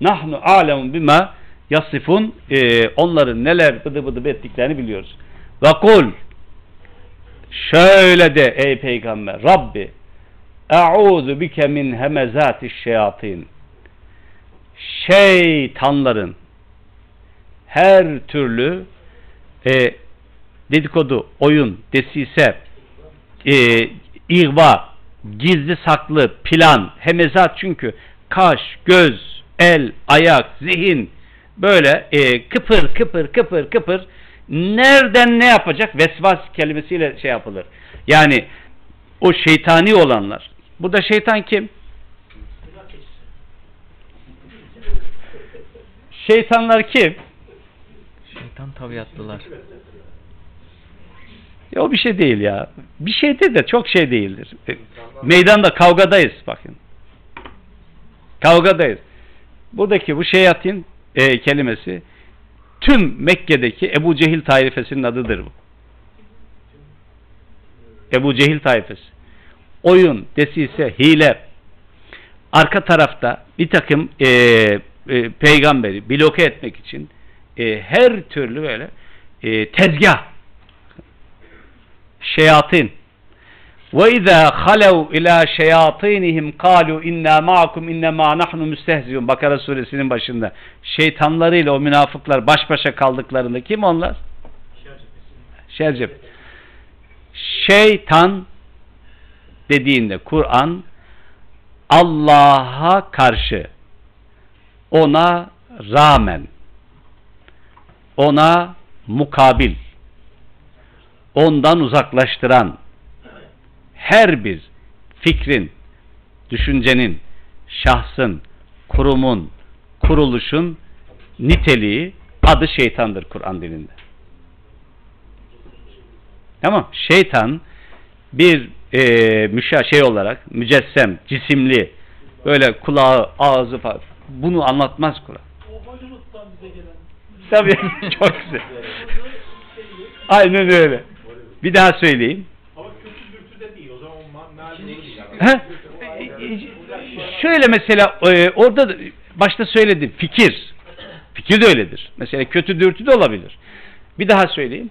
Nahnu alemu bima yasifun e, onların neler bıdı bıdı ettiklerini biliyoruz. Ve kul şöyle de ey peygamber Rabbi e'uzu bike min hemezati şeyatin şeytanların her türlü e, dedikodu, oyun, desise, e, ihva, gizli saklı, plan, hemezat çünkü kaş, göz, el, ayak, zihin böyle e, kıpır kıpır kıpır kıpır nereden ne yapacak? Vesvas kelimesiyle şey yapılır. Yani o şeytani olanlar. Burada şeytan kim? Şeytanlar kim? Şeytan tabiatlılar. Ya o bir şey değil ya. Bir şeydir de çok şey değildir. E, Meydanda kavgadayız bakın. Kavgadayız. Buradaki bu şeyatin e, kelimesi tüm Mekke'deki Ebu Cehil taifesinin adıdır bu. Ebu Cehil taifesi. Oyun, desise, hile. Arka tarafta bir takım e, e, peygamberi bloke etmek için e, her türlü böyle e, tezgah şeyatin ve izâ halev ilâ şeyatînihim kâlu innâ ma'akum innemâ nahnu müstehziyun Bakara suresinin başında şeytanlarıyla o münafıklar baş başa kaldıklarında kim onlar? Şercep. Şeytan dediğinde Kur'an Allah'a karşı ona rağmen ona mukabil ondan uzaklaştıran her bir fikrin, düşüncenin, şahsın, kurumun, kuruluşun niteliği adı şeytandır Kur'an dilinde. Tamam. Şeytan bir e, müşa şey olarak mücessem, cisimli böyle kulağı, ağzı falan bunu anlatmaz Kur'an. Tabii çok güzel. Aynen öyle. Bir daha söyleyeyim. Ama kötü dürtü de değil. O zaman o ma- meali değil. yani. Ha? E, Şöyle mesela e, orada da başta söyledim fikir. Fikir de öyledir. Mesela kötü dürtü de olabilir. Bir daha söyleyeyim.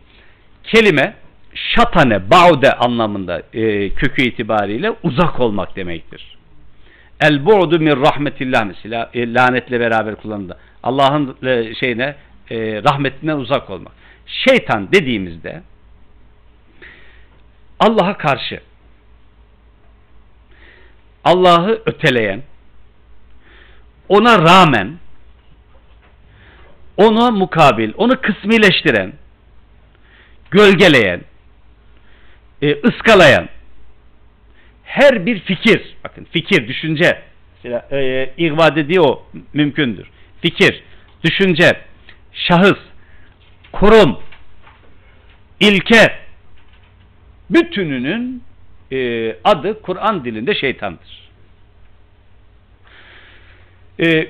Kelime şatane, baude anlamında e, kökü itibariyle uzak olmak demektir. El bu'du min rahmetillah mesela e, lanetle beraber kullanıldı. Allah'ın e, şeyine e, rahmetinden uzak olmak. Şeytan dediğimizde Allah'a karşı Allah'ı öteleyen ona rağmen ona mukabil, onu kısmileştiren gölgeleyen e, ıskalayan her bir fikir bakın fikir, düşünce mesela e, ihva dediği o mümkündür. Fikir, düşünce, şahıs, kurum, ilke bütününün e, adı Kur'an dilinde şeytandır. E,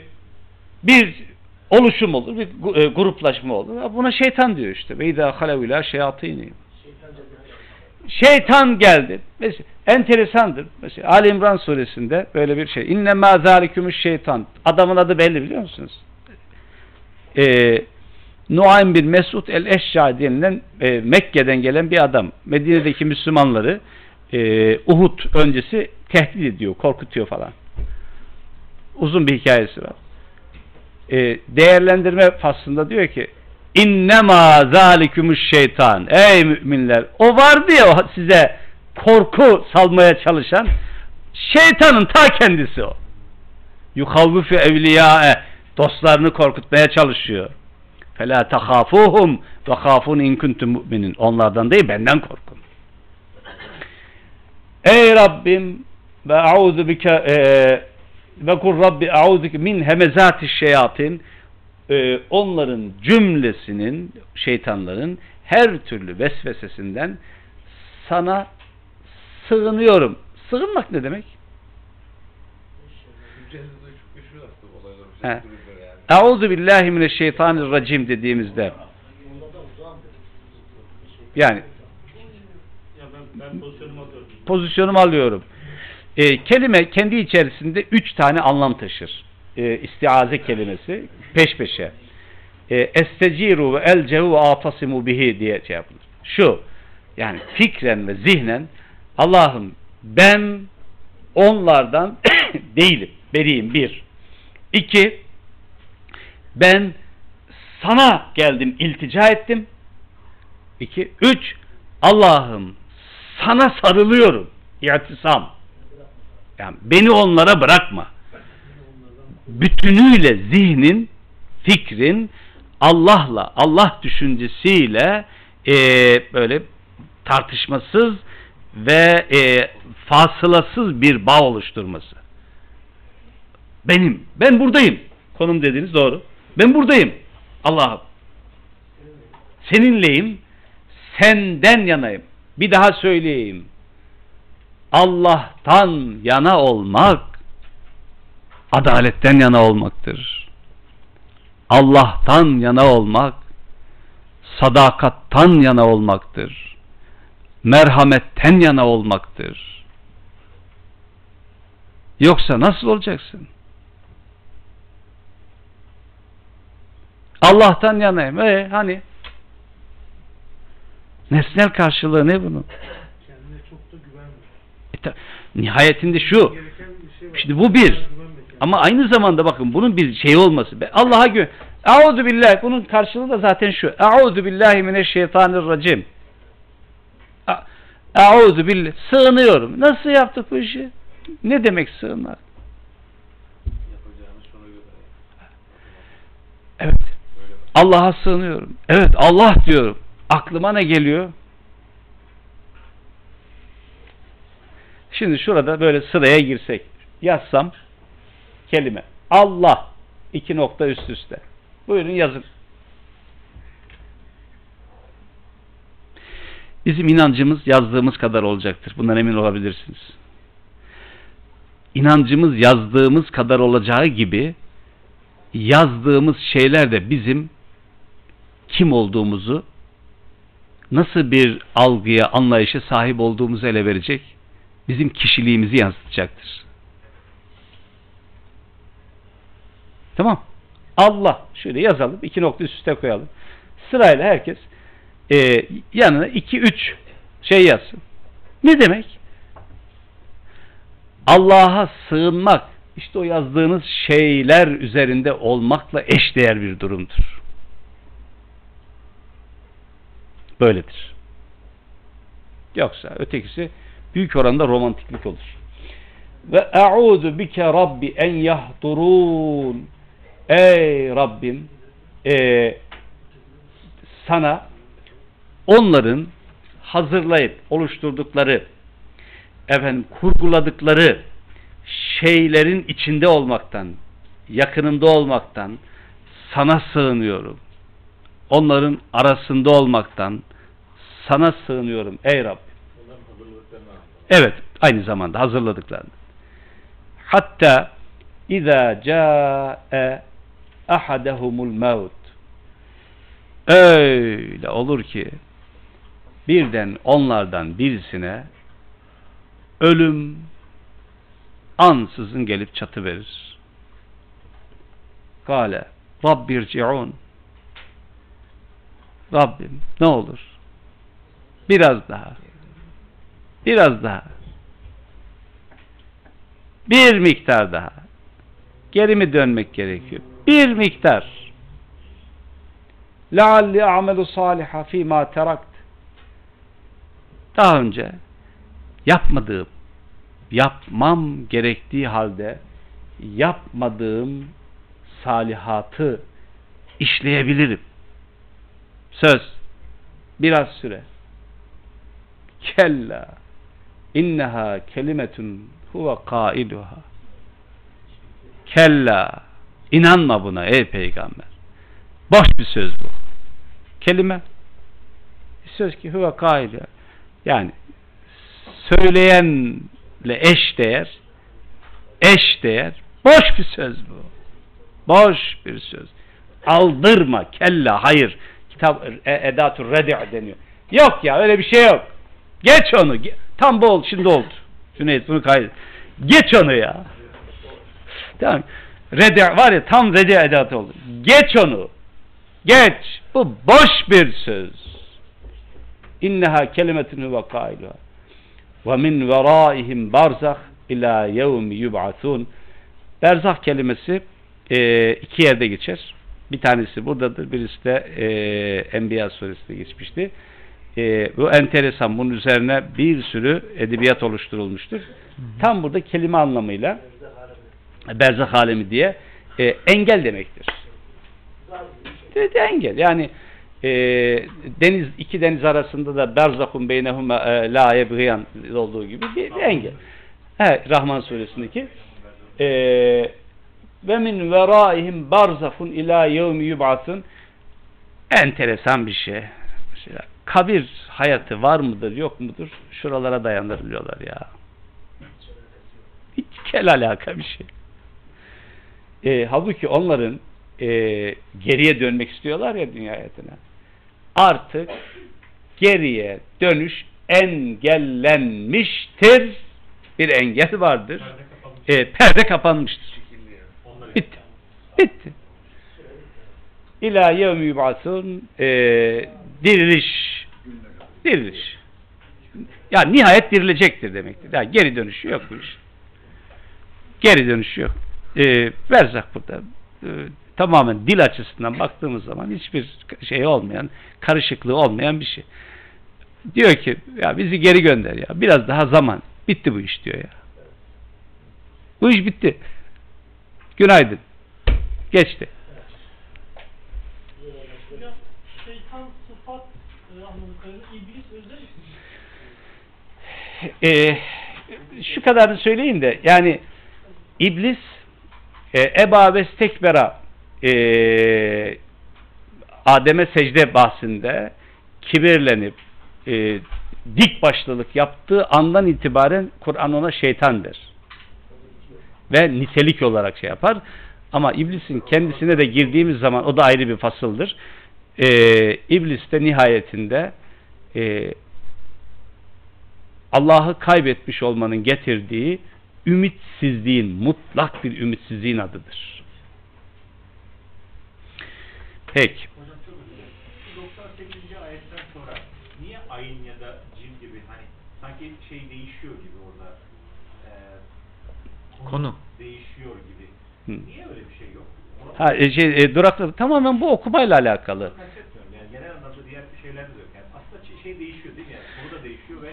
bir oluşum olur, bir e, gruplaşma olur. Buna şeytan diyor işte. Ve idâ halev ilâ şeyatîni. Şeytan geldi. Mesela enteresandır. Mesela Ali İmran suresinde böyle bir şey. İnne mâ zâlikümüş şeytan. Adamın adı belli biliyor musunuz? Ee, Nuaym bin Mesud el-Eşşa denilen e, Mekke'den gelen bir adam. Medine'deki Müslümanları e, Uhud öncesi tehdit ediyor, korkutuyor falan. Uzun bir hikayesi var. E, değerlendirme faslında diyor ki İnnemâ zâlikümüş şeytan. Ey müminler! O vardı ya size korku salmaya çalışan şeytanın ta kendisi o. Yukavvifu evliyâe. Dostlarını korkutmaya çalışıyor. Fela tahafuhum ve khafun in kuntum mu'minin. Onlardan değil benden korkun. Ey Rabbim ve a'udhu bike ve kul Rabbi a'udhu min hemezati şeyatin e, onların cümlesinin şeytanların her türlü vesvesesinden sana sığınıyorum. Sığınmak ne demek? Olaylar. He. Euzu billahi mineşşeytanirracim dediğimizde yani Ya ben, ben pozisyonumu alıyorum. pozisyonumu alıyorum. E, kelime kendi içerisinde üç tane anlam taşır. E, istiaze kelimesi peş peşe. E, esteciru ve elcehu ve atasimu bihi diye şey yapılır. Şu yani fikren ve zihnen Allah'ım ben onlardan değilim. Beriyim bir. İki ben sana geldim iltica ettim. İki. Üç Allah'ım sana sarılıyorum. İhtisam. Yani beni onlara bırakma. Bütünüyle zihnin, fikrin Allah'la, Allah düşüncesiyle e, böyle tartışmasız ve e, fasılasız bir bağ oluşturması. Benim, ben buradayım. Konum dediniz doğru. Ben buradayım. Allah'ım. Seninleyim. Senden yanayım. Bir daha söyleyeyim. Allah'tan yana olmak adaletten yana olmaktır. Allah'tan yana olmak sadakattan yana olmaktır. Merhametten yana olmaktır. Yoksa nasıl olacaksın? Allah'tan yanayım. E hani nesnel karşılığı ne bunun? Kendine çok da güvenmiyor. E, nihayetinde şu. Şey. Şimdi bu bir. Ama aynı zamanda bakın bunun bir şey olması. Allah'a gö Euzu billahi bunun karşılığı da zaten şu. Euzu billahi mineşşeytanirracim. Euzu billahi sığınıyorum. Nasıl yaptık bu işi? Ne demek sığınmak? Evet. Allah'a sığınıyorum. Evet Allah diyorum. Aklıma ne geliyor? Şimdi şurada böyle sıraya girsek. Yazsam kelime. Allah. iki nokta üst üste. Buyurun yazın. Bizim inancımız yazdığımız kadar olacaktır. Bundan emin olabilirsiniz. İnancımız yazdığımız kadar olacağı gibi yazdığımız şeyler de bizim kim olduğumuzu nasıl bir algıya, anlayışa sahip olduğumuzu ele verecek. Bizim kişiliğimizi yansıtacaktır. Tamam. Allah. Şöyle yazalım. iki nokta üst üste koyalım. Sırayla herkes e, yanına iki üç şey yazsın. Ne demek? Allah'a sığınmak işte o yazdığınız şeyler üzerinde olmakla eşdeğer bir durumdur. Böyledir. Yoksa ötekisi büyük oranda romantiklik olur. Ve e'udu bike rabbi en yahdurun. Ey Rabbim e, sana onların hazırlayıp oluşturdukları efendim kurguladıkları şeylerin içinde olmaktan, yakınında olmaktan sana sığınıyorum. Onların arasında olmaktan sana sığınıyorum ey Rabbim. Evet, aynı zamanda hazırladıklarını. Hatta İza ca'e ahadehumul maut Öyle olur ki birden onlardan birisine ölüm ansızın gelip çatı verir. Kale Rabbirci'un Rabbim ne olur biraz daha biraz daha bir miktar daha geri mi dönmek gerekiyor? Bir miktar لَعَلِّ اَعْمَلُ صَالِحًا ف۪ي مَا terakt daha önce yapmadığım yapmam gerektiği halde yapmadığım salihatı işleyebilirim. Söz. Biraz süre. Kella inneha kelimetun huve kailuha. Kella inanma buna ey peygamber. Boş bir söz bu. Kelime. Bir söz ki huve kailuha. Yani söyleyenle eş değer eş değer boş bir söz bu. Boş bir söz. Aldırma kella hayır. Kitap e, edatur redi' deniyor. Yok ya öyle bir şey yok. Geç onu. Tam bu oldu. Şimdi oldu. Cüneyt bunu kaydet. Geç onu ya. Tamam. Redi var ya tam redi edatı oldu. Geç onu. Geç. Bu boş bir söz. İnneha kelimetun huve kailuha. Ve min veraihim barzah ila yevmi yub'athun. Berzah kelimesi e, iki yerde geçer. Bir tanesi buradadır, birisi de e, Enbiya suresinde geçmişti. E, bu enteresan, bunun üzerine bir sürü edebiyat oluşturulmuştur. Tam burada kelime anlamıyla berzah alemi diye e, engel demektir. De, de engel. Yani e, deniz iki deniz arasında da berzakun beynehum la yebgiyan olduğu gibi bir, bir engel. He, Rahman suresindeki e, ve min veraihim barzakun ila yevmi yub'atun enteresan bir şey. Kabir hayatı var mıdır yok mudur? Şuralara dayandırılıyorlar ya. Hiç kel alaka bir şey. E, halbuki onların e, geriye dönmek istiyorlar ya dünya hayatına. Artık geriye dönüş engellenmiştir. Bir engel vardır. E, perde kapanmıştır. Bitti. İlâ yevmi yub'asûn e, diriliş. Diriliş. Yani nihayet dirilecektir demektir. Yani geri dönüşü yok bu iş. Geri dönüşü yok. E, verzak burada. E, tamamen dil açısından baktığımız zaman hiçbir şey olmayan, karışıklığı olmayan bir şey. Diyor ki ya bizi geri gönder ya. Biraz daha zaman. Bitti bu iş diyor ya. Bu iş bitti. Günaydın. Geçti. Şeytan sıfat. Ee, şu kadarını söyleyeyim de yani iblis e, Eba ve Stekbera e, Adem'e secde bahsinde kibirlenip e, dik başlılık yaptığı andan itibaren Kur'an ona şeytan. Ve nitelik olarak şey yapar. Ama iblisin kendisine de girdiğimiz zaman o da ayrı bir fasıldır. E, iblis de nihayetinde e, Allah'ı kaybetmiş olmanın getirdiği ümitsizliğin, mutlak bir ümitsizliğin adıdır. Peki. Hocam çok özür dilerim. Şu 98. ayetten sonra niye ayın ya da cin gibi hani sanki şey değişiyor gibi orada e, Konu. değişiyor gibi. Hı. Niye öyle bir şey yok? Ha, e, şey, e, duraklı tamamen bu okumayla alakalı. Yani genel anlamda diğer bir şeyler de yok. Yani aslında şey- değişiyor değil mi? Yani konu da değişiyor ve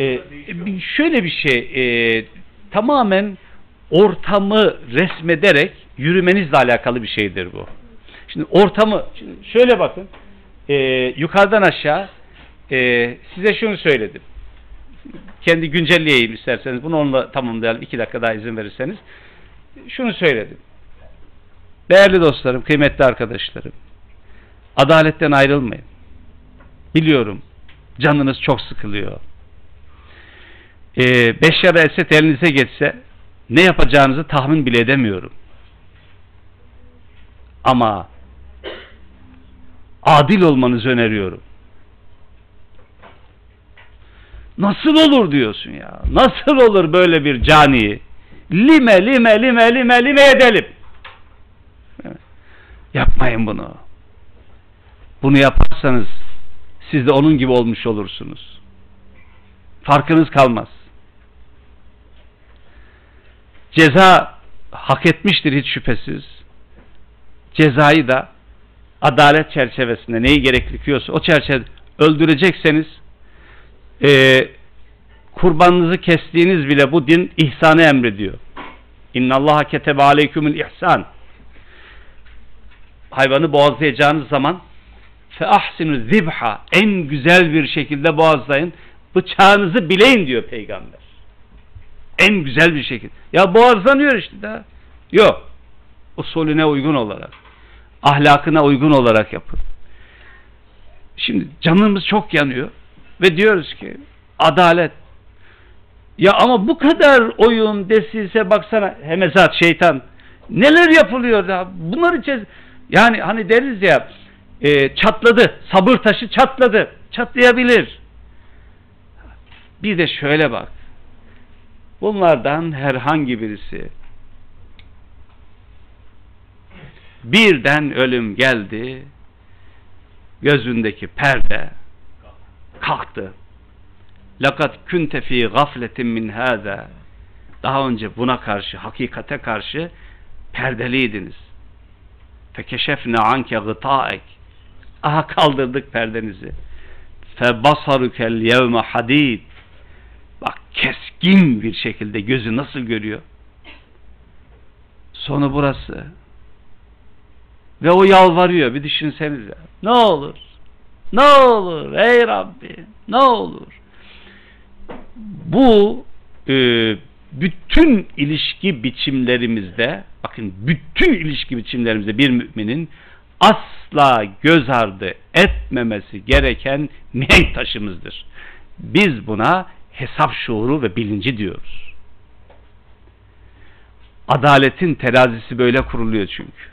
E, değişiyor. bir- şöyle bir şey e, tamamen ortamı resmederek yürümenizle alakalı bir şeydir bu. Şimdi ortamı şimdi şöyle bakın e, yukarıdan aşağı e, size şunu söyledim. Kendi güncelleyeyim isterseniz. Bunu onunla tamamlayalım. iki dakika daha izin verirseniz. Şunu söyledim. Değerli dostlarım, kıymetli arkadaşlarım. Adaletten ayrılmayın. Biliyorum. Canınız çok sıkılıyor. Ee, Beşşar Esed elinize geçse ne yapacağınızı tahmin bile edemiyorum. Ama adil olmanızı öneriyorum. Nasıl olur diyorsun ya? Nasıl olur böyle bir caniyi? Lime lime lime lime lime edelim. Yapmayın bunu. Bunu yaparsanız siz de onun gibi olmuş olursunuz. Farkınız kalmaz. Ceza hak etmiştir hiç şüphesiz. Cezayı da adalet çerçevesinde neyi gerekiyorsa o çerçevede öldürecekseniz e, kurbanınızı kestiğiniz bile bu din ihsanı emrediyor. İnnallaha ketebe aleykümül ihsan. Hayvanı boğazlayacağınız zaman fe ahsinu zibha en güzel bir şekilde boğazlayın. Bıçağınızı bileyin diyor peygamber. En güzel bir şekilde. Ya boğazlanıyor işte daha. Yok. Usulüne uygun olarak. Ahlakına uygun olarak yapın. Şimdi canımız çok yanıyor ve diyoruz ki adalet. Ya ama bu kadar oyun desise baksana hemezat şeytan neler yapılıyor da bunlar için yani hani deriz ya e, çatladı sabır taşı çatladı çatlayabilir. Bir de şöyle bak bunlardan herhangi birisi birden ölüm geldi gözündeki perde kalktı. Lakat kunte fi gafletin min hâzâ. Daha önce buna karşı, hakikate karşı perdeliydiniz. Fekeşefne anke gıtaek. Aha kaldırdık perdenizi. Febasarukel yevme hadid. Bak keskin bir şekilde gözü nasıl görüyor? Sonu burası. Ve o yalvarıyor. Bir düşünsenize. Ne olur? Ne olur? Ey Rabbi! Ne olur? Bu e, bütün ilişki biçimlerimizde bakın bütün ilişki biçimlerimizde bir müminin asla göz ardı etmemesi gereken mihenk taşımızdır. Biz buna hesap şuuru ve bilinci diyoruz. Adaletin terazisi böyle kuruluyor çünkü.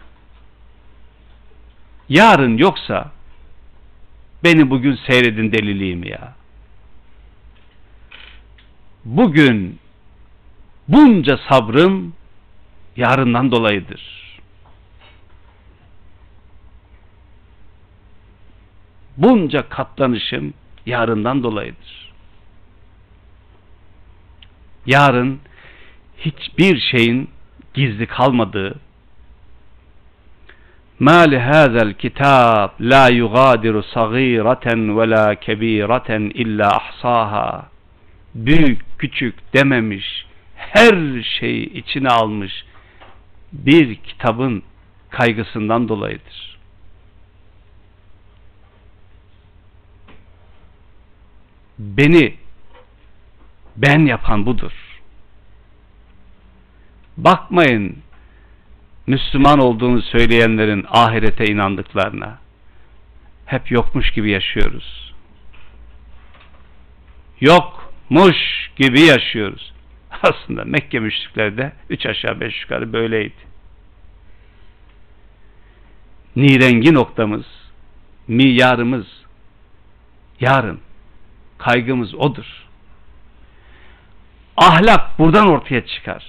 Yarın yoksa beni bugün seyredin deliliğimi ya Bugün bunca sabrım yarından dolayıdır. Bunca katlanışım yarından dolayıdır. Yarın hiçbir şeyin gizli kalmadığı, ما لهذا الكتاب لا يغادر صغيرة ولا كبيرة إلا أحصاها büyük küçük dememiş her şeyi içine almış bir kitabın kaygısından dolayıdır. Beni ben yapan budur. Bakmayın Müslüman olduğunu söyleyenlerin ahirete inandıklarına hep yokmuş gibi yaşıyoruz. Yokmuş gibi yaşıyoruz. Aslında Mekke müşrikleri de üç aşağı beş yukarı böyleydi. Nirengi noktamız, miyarımız, yarın kaygımız odur. Ahlak buradan ortaya çıkar.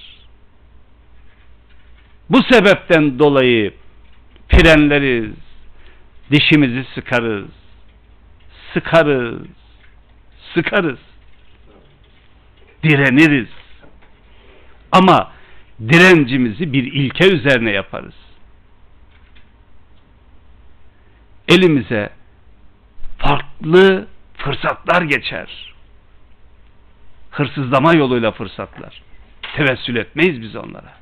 Bu sebepten dolayı frenleriz, dişimizi sıkarız, sıkarız, sıkarız, direniriz. Ama direncimizi bir ilke üzerine yaparız. Elimize farklı fırsatlar geçer. Hırsızlama yoluyla fırsatlar. Tevessül etmeyiz biz onlara.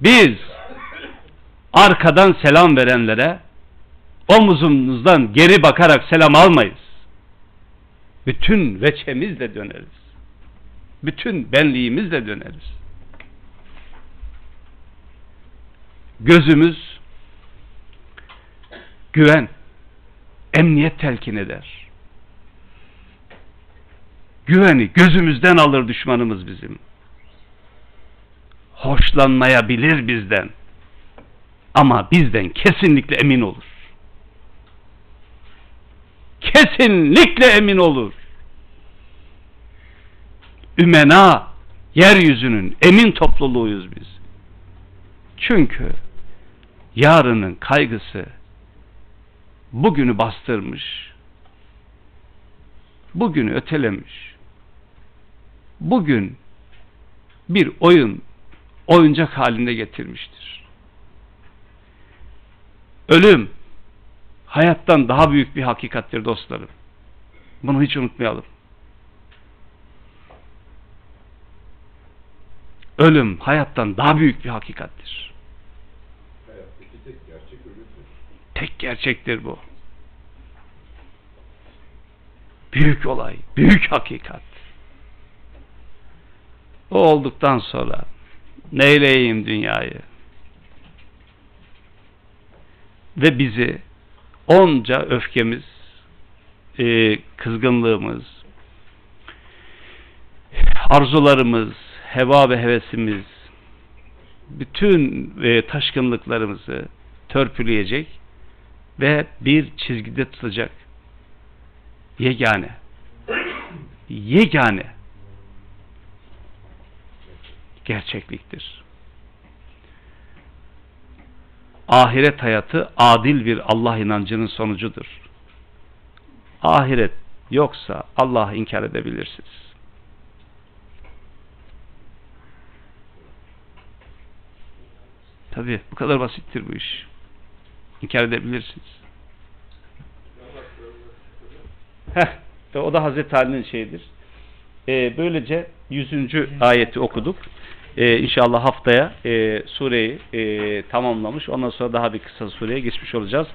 Biz arkadan selam verenlere omuzumuzdan geri bakarak selam almayız. Bütün veçemizle döneriz. Bütün benliğimizle döneriz. Gözümüz güven, emniyet telkin eder. Güveni gözümüzden alır düşmanımız bizim hoşlanmayabilir bizden. Ama bizden kesinlikle emin olur. Kesinlikle emin olur. Ümena, yeryüzünün emin topluluğuyuz biz. Çünkü yarının kaygısı bugünü bastırmış, bugünü ötelemiş, bugün bir oyun oyuncak halinde getirmiştir. Ölüm hayattan daha büyük bir hakikattir dostlarım. Bunu hiç unutmayalım. ölüm hayattan daha büyük bir hakikattir. Tek gerçek gerçektir bu. Büyük olay, büyük hakikat. O olduktan sonra neyleyeyim dünyayı? Ve bizi onca öfkemiz, e, kızgınlığımız, arzularımız, heva ve hevesimiz, bütün e, taşkınlıklarımızı törpüleyecek ve bir çizgide tutacak. Yegane. Yegane. Gerçekliktir. Ahiret hayatı adil bir Allah inancının sonucudur. Ahiret yoksa Allah'ı inkar edebilirsiniz. Tabi bu kadar basittir bu iş. İnkar edebilirsiniz. Heh, o da Hazreti Ali'nin şeyidir. Ee, böylece 100. ayeti okuduk. Ee, inşallah haftaya e, sureyi e, tamamlamış. Ondan sonra daha bir kısa sureye geçmiş olacağız.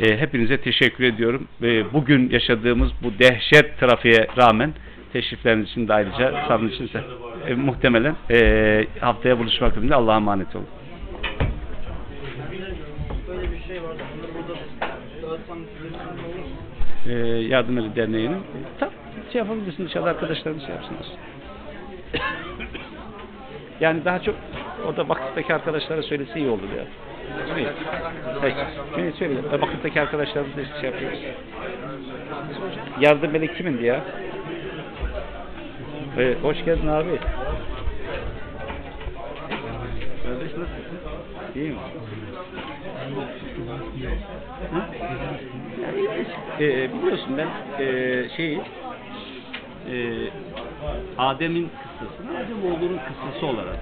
E, hepinize teşekkür ediyorum. E, bugün yaşadığımız bu dehşet trafiğe rağmen teşrifleriniz için de ayrıca sabrınız için de, e, muhtemelen e, haftaya buluşmak dileğiyle Allah'a emanet olun. E, Yardım Eli Derneği'nin tam şey yapabilirsin dışarıda arkadaşlarımız şey yapsınlar. Yani daha çok o da vakıftaki arkadaşlara söylese iyi olur ya. Şey, peki. Şimdi söyle. Vakıftaki arkadaşlarımız da şey yapıyoruz. Yardım Eli kimindi ya? Ee, hoş geldin abi. Kardeş nasılsın? İyi mi? Ee, biliyorsun ben e, şeyi e, Adem'in kıssasını Adem oğlunun kıssası olarak